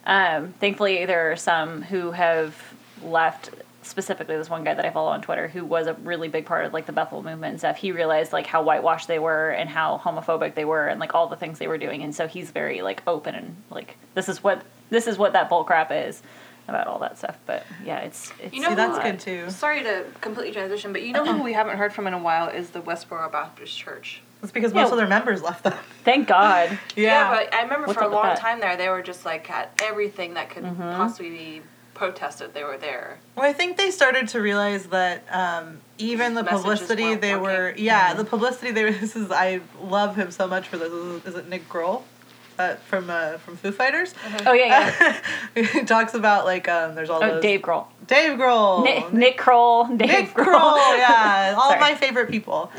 Um, thankfully, there are some who have left. Specifically, this one guy that I follow on Twitter, who was a really big part of like the Bethel movement and stuff. He realized like how whitewashed they were and how homophobic they were, and like all the things they were doing. And so he's very like open and like this is what this is what that bull crap is about all that stuff. But yeah, it's it's
You know
See, that's good too.
Sorry to completely transition, but you know who we haven't heard from in a while is the Westboro Baptist Church.
It's because
Yeah.
most oh. of their members left them.
Thank God.
Yeah, but I remember
What's
for a long
that?
time there, they were just like at everything that could mm-hmm. possibly be protested, they were there.
Well, I think they started to realize that um, even the
Messages
publicity they
working.
were, yeah, the publicity they were. This is I love him so much for this. Is, is it Nick Grohl, uh, from uh, from Foo Fighters?
Oh yeah, yeah.
he talks about like um, there's all
Oh,
those
Dave Grohl.
Dave Grohl,
Nick, Nick Kroll. Dave
Nick
Grohl.
Grohl, yeah, all of my favorite people.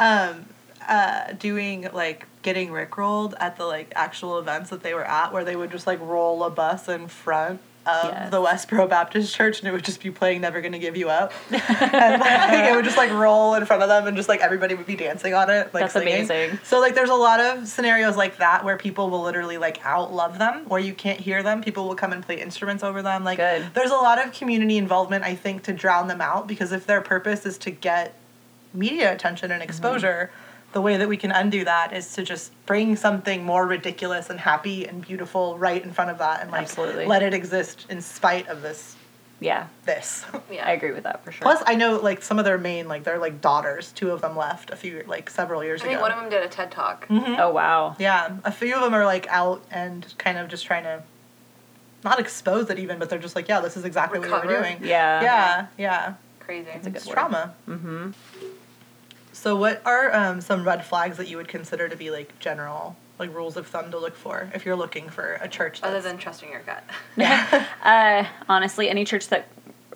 Um, uh, doing like getting rickrolled at the like actual events that they were at, where they would just like roll a bus in front of
Yes.
the Westboro Baptist Church, and it would just be playing "Never Gonna Give You Up," and like, it would just like roll in front of them, and just like everybody would be dancing on it, like
That's
singing.
amazing.
So like, there's a lot of scenarios like that where people will literally like out love them, where you can't hear them. People will come and play instruments over them. Like,
Good.
there's a lot of community involvement, I think, to drown them out because if their purpose is to get media attention and mm-hmm. exposure, the way that we can undo that is to just bring something more ridiculous and happy and beautiful right in front of that and like
Absolutely.
let it exist in spite of this
Yeah,
this.
Yeah.
I agree with that for sure.
Plus, I know like some of their main like their like daughters. Two of them left a few like several years
I think
ago.
one of them did a TED talk.
oh wow.
yeah, a few of them are like out and kind of just trying to not expose it even, but they're just like, yeah, this is exactly what we were doing.
Yeah.
Yeah, yeah.
Crazy.
a good
It's
word.
trauma.
Mm-hmm.
So, what are um, some red flags that you would consider to be like general, like rules of thumb to look for if you're looking for a church?
Other than trusting your gut.
Uh, honestly, any church that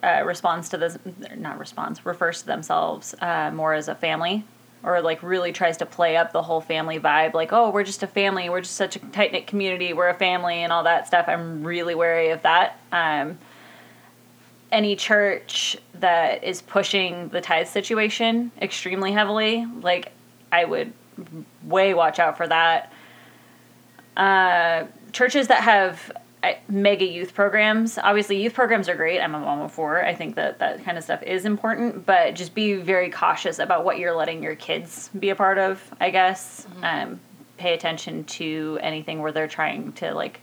uh, responds to this, not responds, refers to themselves uh, more as a family, or like really tries to play up the whole family vibe, like, oh, we're just a family, we're just such a tight knit community, we're a family, and all that stuff. I'm really wary of that. Um, any church that is pushing the tithe situation extremely heavily, like, I would way watch out for that. Uh, churches that have uh, mega youth programs. Obviously, youth programs are great. I'm a mom of four. I think that that kind of stuff is important, but just be very cautious about what you're letting your kids be a part of. I guess um, pay attention to anything where they're trying to like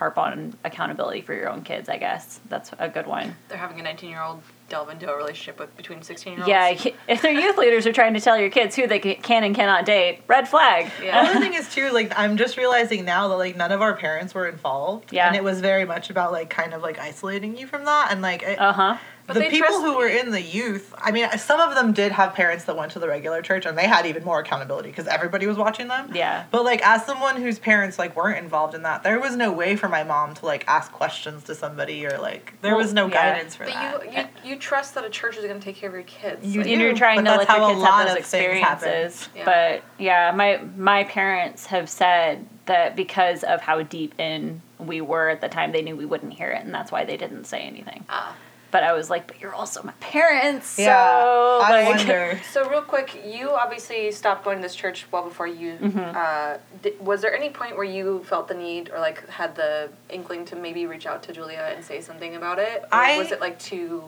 harp on accountability for your own kids. I guess that's a good one.
They're having a 19 year old delve into a relationship with between 16 year olds.
Yeah, if their youth leaders are trying to tell your kids who they can and cannot date, red flag.
Yeah.
Another thing is too, like I'm just realizing now that like none of our parents were involved.
Yeah.
And it was very much about like kind of like isolating you from that and like
Uh huh.
But
the people
trust-
who were in the youth, I mean, some of them did have parents that went to the regular church, and they had even more accountability because everybody was watching them.
Yeah.
But like, as someone whose parents like weren't involved in that, there was no way for my mom to like ask questions to somebody or like there
Well,
was no
yeah.
guidance for
But
that.
you, you you trust that a church is going to take care of your kids.
You
Like,
do.
and you're trying to let your
how a
kids
lot
have those
of
experiences.
Yeah.
But yeah, my my parents have said that because of how deep in we were at the time, they knew we wouldn't hear it, and that's why they didn't say anything.
Ah.
But I was like, but you're also my parents,
yeah,
so
I
like,
wonder.
So real quick, you obviously stopped going to this church well before you.
Mm-hmm.
Uh, di- was there any point where you felt the need or like had the inkling to maybe reach out to Julia and say something about it? Or
I-
was it like too?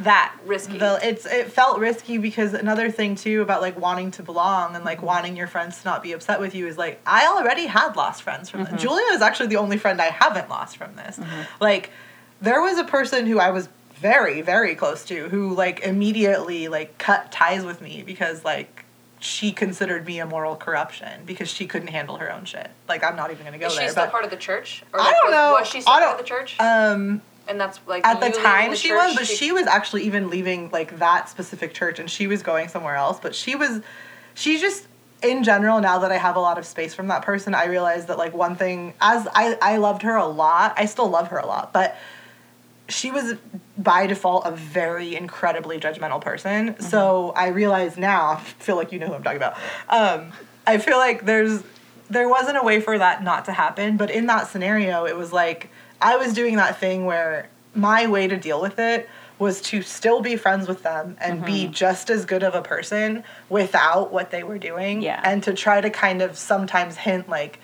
that
Risky.
The, it's it felt risky because another thing too about like wanting to belong and like wanting your friends to not be upset with you is like I already had lost friends from this. Julia is actually the only friend I haven't lost from this. Like there was a person who I was very very close to who like immediately like cut ties with me because like she considered me a moral corruption because she couldn't handle her own shit. Like I'm not even gonna go
Is
there.
she still part of the church? Or
I don't know.
Was she still part of the church?
um
and that's like
at the time
the
she
church,
was but she was actually even leaving like that specific church and she was going somewhere else but she was she just in general now that i have a lot of space from that person i realized that like one thing as i i loved her a lot i still love her a lot but she was by default a very incredibly judgmental person. So i realize now i feel like you know who i'm talking about. Um, i feel like there's there wasn't a way for that not to happen but in that scenario it was like i was doing that thing where my way to deal with it was to still be friends with them and be just as good of a person without what they were doing
Yeah.
and to try to kind of sometimes hint like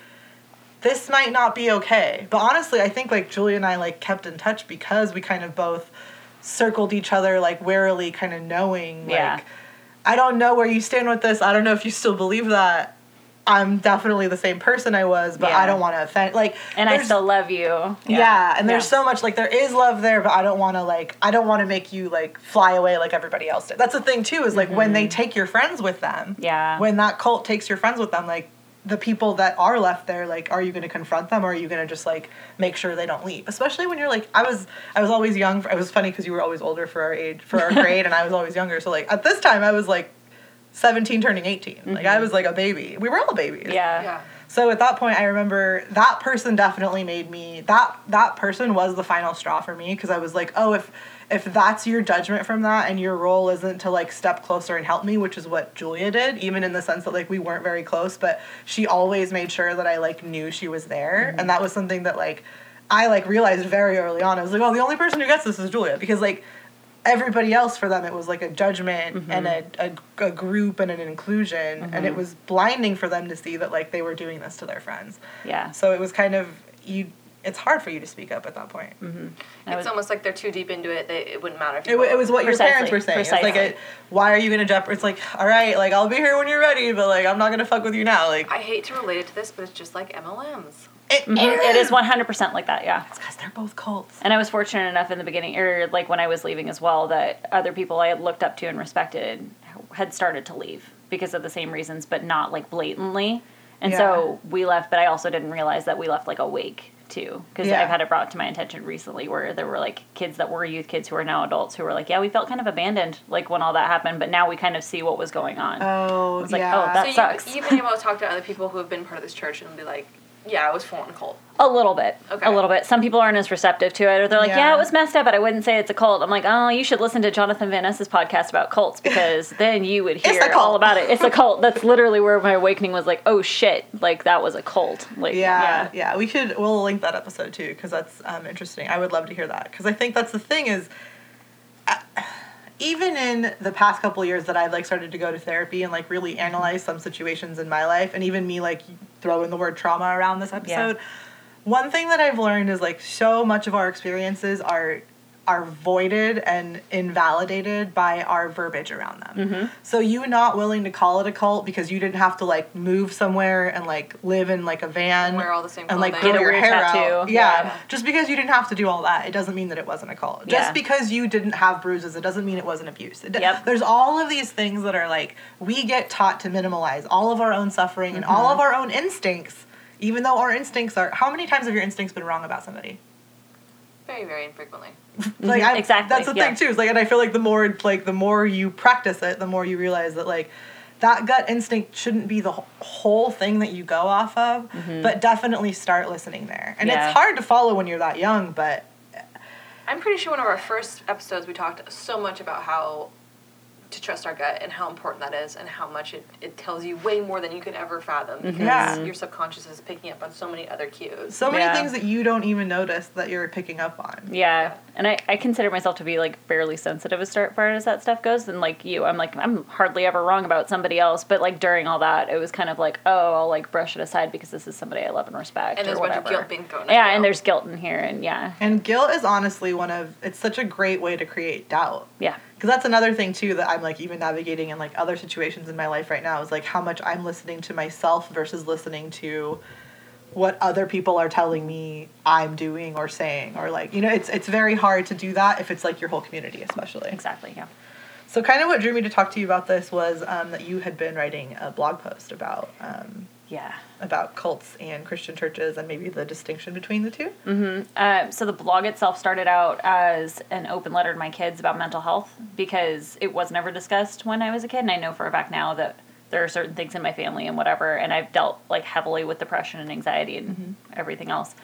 this might not be okay. But honestly, I think like Julia and I like kept in touch because we kind of both circled each other like warily, kind of knowing like
Yeah.
I don't know where you stand with this. I don't know if you still believe that. I'm definitely the same person I was, but I don't want to offend. Like,
and I still love you.
yeah, and there's so much like there is love there, but I don't want to like I don't want to make you like fly away like everybody else did. That's the thing too is like when they take your friends with them.
Mm-hmm. Yeah.
When that cult takes your friends with them, like the people that are left there, like are you going to confront them or are you going to just like make sure they don't leave? Especially when you're like I was I was always young. It was funny because you were always older for our age for our grade, and I was always younger. So like at this time I was like. 17 turning 18 like i was like a baby we were all babies
Mm-hmm. Yeah.
Yeah.
so at that point, I remember that person definitely made me that that person was the final straw for me because I was like, oh, if if that's your judgment from that and your role isn't to like step closer and help me, which is what Julia did, even in the sense that like we weren't very close, but she always made sure that I like knew she was there, mm-hmm. and that was something that like I like realized very early on. I was like, oh, the only person who gets this is Julia because like everybody else for them it was like a judgment mm-hmm. and a, a, a group and an inclusion. And it mm-hmm. was blinding for them to see that like they were doing this to their friends.
Yeah.
so it was kind of you it's hard for you to speak up at that point
I
It's
was-
almost like they're too deep into it. They, it wouldn't matter. If
it, it was what your parents were saying it's like
precisely.
it, why are you gonna jump it's like all right like i'll be here when you're ready but like i'm not gonna fuck with you now like
I hate to relate it to this, but it's just like MLMs.
it,
Mhm. it is 100% like that, yeah.
because they're both cults
And I was fortunate enough in the beginning, or like when I was leaving as well, that other people I had looked up to and respected had started to leave because of the same reasons, but not like blatantly. And so we left, but I also didn't realize that we left like a wake too, because
Yeah.
I've had it brought to my attention recently where there were like kids that were youth kids who are now adults who were like, yeah, we felt kind of abandoned like when all that happened, but now we kind of see what was going on.
oh
It's like,
yeah
oh, that
so
sucks.
You, you've been able to talk to other people who have been part of this church and be like, yeah, I was full on cult.
A little bit.
Okay.
A little bit. Some people aren't as receptive to it, or they're like, yeah.
Yeah.
it was messed up, but I wouldn't say it's a cult. I'm like, oh, you should listen to Jonathan Van Ness's podcast about cults because then you would hear
cult.
all about it. It's a cult. That's literally where my awakening was like, oh shit, like that was a cult. Like,
yeah, yeah, We should. We'll link that episode too because that's um, interesting. I would love to hear that because I think that's the thing is, uh, even in the past couple years that I've like started to go to therapy and like really analyze some situations in my life, and even me like throwing the word trauma around this episode. One thing that I've learned is like so much of our experiences are are voided and invalidated by our verbiage around them. So you not willing to call it a cult because you didn't have to like move somewhere and like live in like a van
Wear all the same
and like grow
Get
your hair
tattoo.
out. Yeah.
Yeah.
Just because you didn't have to do all that, it doesn't mean that it wasn't a cult.
Yeah.
Just because you didn't have bruises, it doesn't mean it wasn't abuse. It,
Yep.
There's all of these things that are like we get taught to minimalize all of our own suffering and all of our own instincts, even though our instincts are. How many times have your instincts been wrong about somebody?
Very, very infrequently.
like I,
exactly,
that's the
yeah.
thing too is like and i feel like the more like the more you practice it the more you realize that like that gut instinct shouldn't be the whole thing that you go off of but definitely start listening there and
Mm-hmm. Yeah.
it's hard to follow when you're that young but
I'm pretty sure one of our first episodes we talked so much about how to trust our gut and how important that is and how much it, it tells you way more than you could ever fathom mm-hmm. because
Yeah.
your subconscious is picking up on so many other cues.
so many
Yeah.
things that you don't even notice that you're picking up on
Yeah, and I, I consider myself to be like fairly sensitive as start far as that stuff goes. And like you, I'm like I'm hardly ever wrong about somebody else. But like during all that, it was kind of like oh I'll like brush it aside because this is somebody I love and respect.
And there's
or
a bunch of guilt being thrown at
Yeah,
you.
and there's guilt in here, and yeah,
and guilt is honestly one of it's such a great way to create doubt
yeah,
because that's another thing too that i'm like even navigating in like other situations in my life right now is like how much i'm listening to myself versus listening to what other people are telling me i'm doing or saying or like you know it's it's very hard to do that if it's like your whole community especially
exactly, yeah.
so kind of what drew me to talk to you about this was um, that you had been writing a blog post about um,
Yeah.
About cults and christian churches and maybe the distinction between the two?
Uh, so the blog itself started out as an open letter to my kids about mental health because it was never discussed when I was a kid, and I know for a fact now that there are certain things in my family and whatever, and I've dealt like heavily with depression and anxiety and everything else.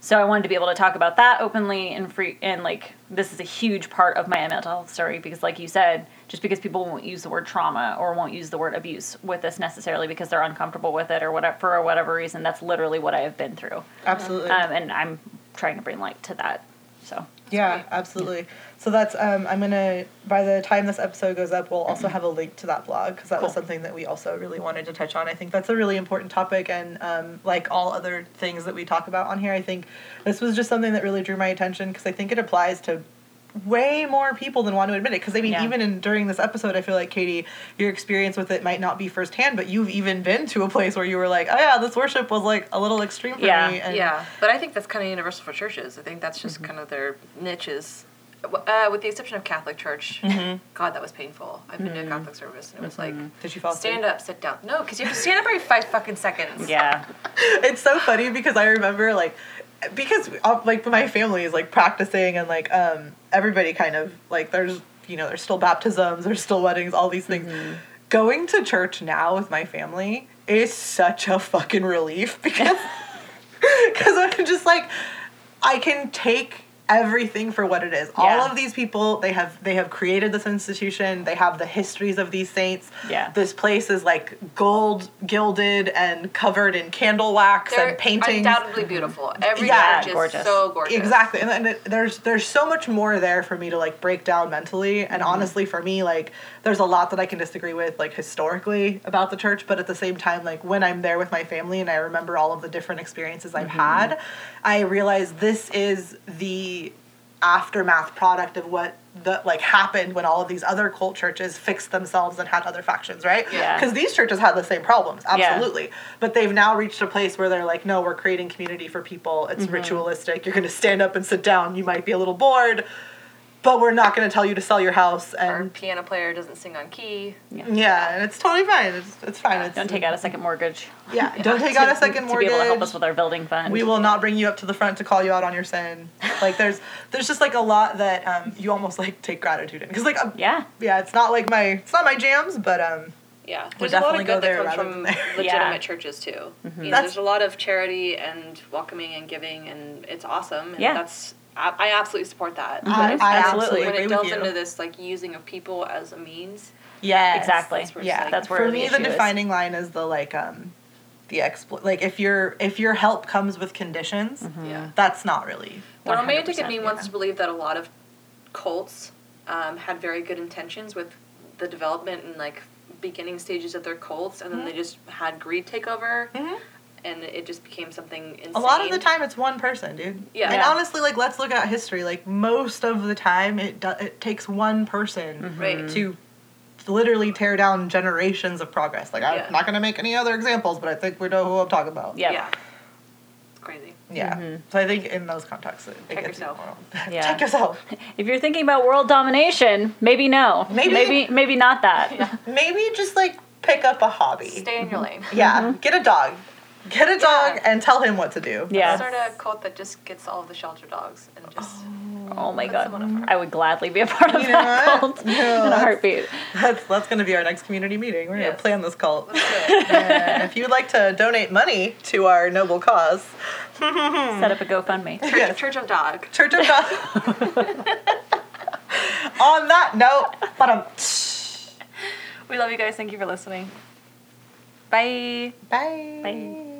So I wanted to be able to talk about that openly and free, and like this is a huge part of my mental health story because, like you said, just because people won't use the word trauma or won't use the word abuse with this necessarily because they're uncomfortable with it or whatever for whatever reason, that's literally what I have been through
absolutely
um, and I'm trying to bring light to that. So
Yeah,
great.
absolutely. So that's um, I'm gonna by the time this episode goes up, we'll also have a link to that blog because that was something that we also really wanted to touch on. I think that's a really important topic, and um, like all other things that we talk about on here, I think this was just something that really drew my attention because I think it applies to way more people than want to admit it. Because I mean,
Yeah.
even in during this episode, I feel like Katie, your experience with it might not be firsthand, but you've even been to a place where you were like, oh yeah, this worship was like a little extreme for
Yeah.
me. And
yeah, but I think that's kind of universal for churches. I think that's just
Mm-hmm.
kind of their niches. Uh, with the exception of Catholic Church,
Mm-hmm.
God, that was painful. I've been to a Catholic service and it was like,
Did you fall asleep?
stand up, sit down. No, because you have to stand up every five fucking seconds.
yeah,
it's so funny because I remember like because uh, like my family is like practicing and like um everybody kind of like there's you know there's still baptisms there's still weddings all these things. Going to church now with my family is such a fucking relief because because I'm just like I can take everything for what it is. All of these people, they have they have created this institution. They have the histories of these saints.
Yeah.
This place is like gold gilded and covered in candle wax
They're
and paintings.
undoubtedly beautiful. Every
Yeah,
church is
gorgeous.
so gorgeous.
Exactly, and then it, there's there's so much more there for me to like break down mentally, and mm-hmm. honestly, for me, like there's a lot that I can disagree with, like historically about the church, but at the same time, like when I'm there with my family and I remember all of the different experiences I've mm-hmm. had, I realize this is the aftermath product of what the like happened when all of these other cult churches fixed themselves and had other factions, right?
Yeah.
Because these churches had the same problems, absolutely.
Yeah.
absolutely. But they've now reached a place where they're like, no, we're creating community for people. It's mm-hmm. ritualistic. You're going to stand up and sit down. You might be a little bored, but we're not going to tell you to sell your house.
Our
And
piano player doesn't sing on key.
yeah, yeah and it's totally fine. It's, it's fine. It's,
don't take out a second mortgage
Yeah, don't take out a second
to
mortgage.
be able to help us with our building fund.
we will not bring you up to the front to call you out on your sin. Like there's there's just like a lot that um, you almost like take gratitude in because like um,
Yeah,
yeah, it's not like my it's not my jams, but um
Yeah,
We'll
there's a lot of good that comes from
than there.
legitimate
Yeah. Mm-hmm.
churches too. You know, there's a lot of charity and welcoming and giving, and it's awesome. And
Yeah.
that's I, I absolutely support that.
I,
Mhm.
I
Absolutely.
absolutely
when it delves into this like using of people as a means,
Yeah,
exactly.
That's where
yeah,
like-
that's where
for
the
me the
issue is.
defining line is the like um the exploit like if your if your help comes with conditions,
Mm-hmm.
yeah.
that's not really
The romantic in
100%,
me
yeah.
wants to believe that a lot of cults um, had very good intentions with the development and like beginning stages of their cults, and then
Mm-hmm.
they just had greed take over,
Mhm.
And it just became something insane.
a lot of the time it's one person, dude.
Yeah.
And
Yeah.
honestly, like let's look at history. Like most of the time, it do- it takes one person
Mm-hmm.
Right.
to literally tear down generations of progress. Like I'm not gonna make any other examples, but I think we know who I'm talking about.
Yeah.
Yeah. It's crazy.
Yeah.
Mhm.
So I think in those contexts, it, it
Check
gets
yourself.
more-
Yeah.
Check yourself.
If you're thinking about world domination, maybe no.
Maybe-
maybe maybe not that.
Maybe just like pick up a hobby.
Stay in your lane.
Yeah,
Mm-hmm.
get a dog. Get a dog
Yeah.
and tell him what to do.
Yeah.
Start a cult that just gets all of the shelter dogs and just.
Oh my god. I would gladly be a part of
You know
that
what?
cult
No,
in a heartbeat.
That's that's gonna be our next community meeting. We're gonna plan this cult.
Let's do it.
if you'd like to donate money to our noble cause,
Set up a GoFundMe.
Church,
Yes.
Church of Dog.
Church of Dog. On that note, but um,
We love you guys. Thank you for listening. Bye.
bye.
Bye.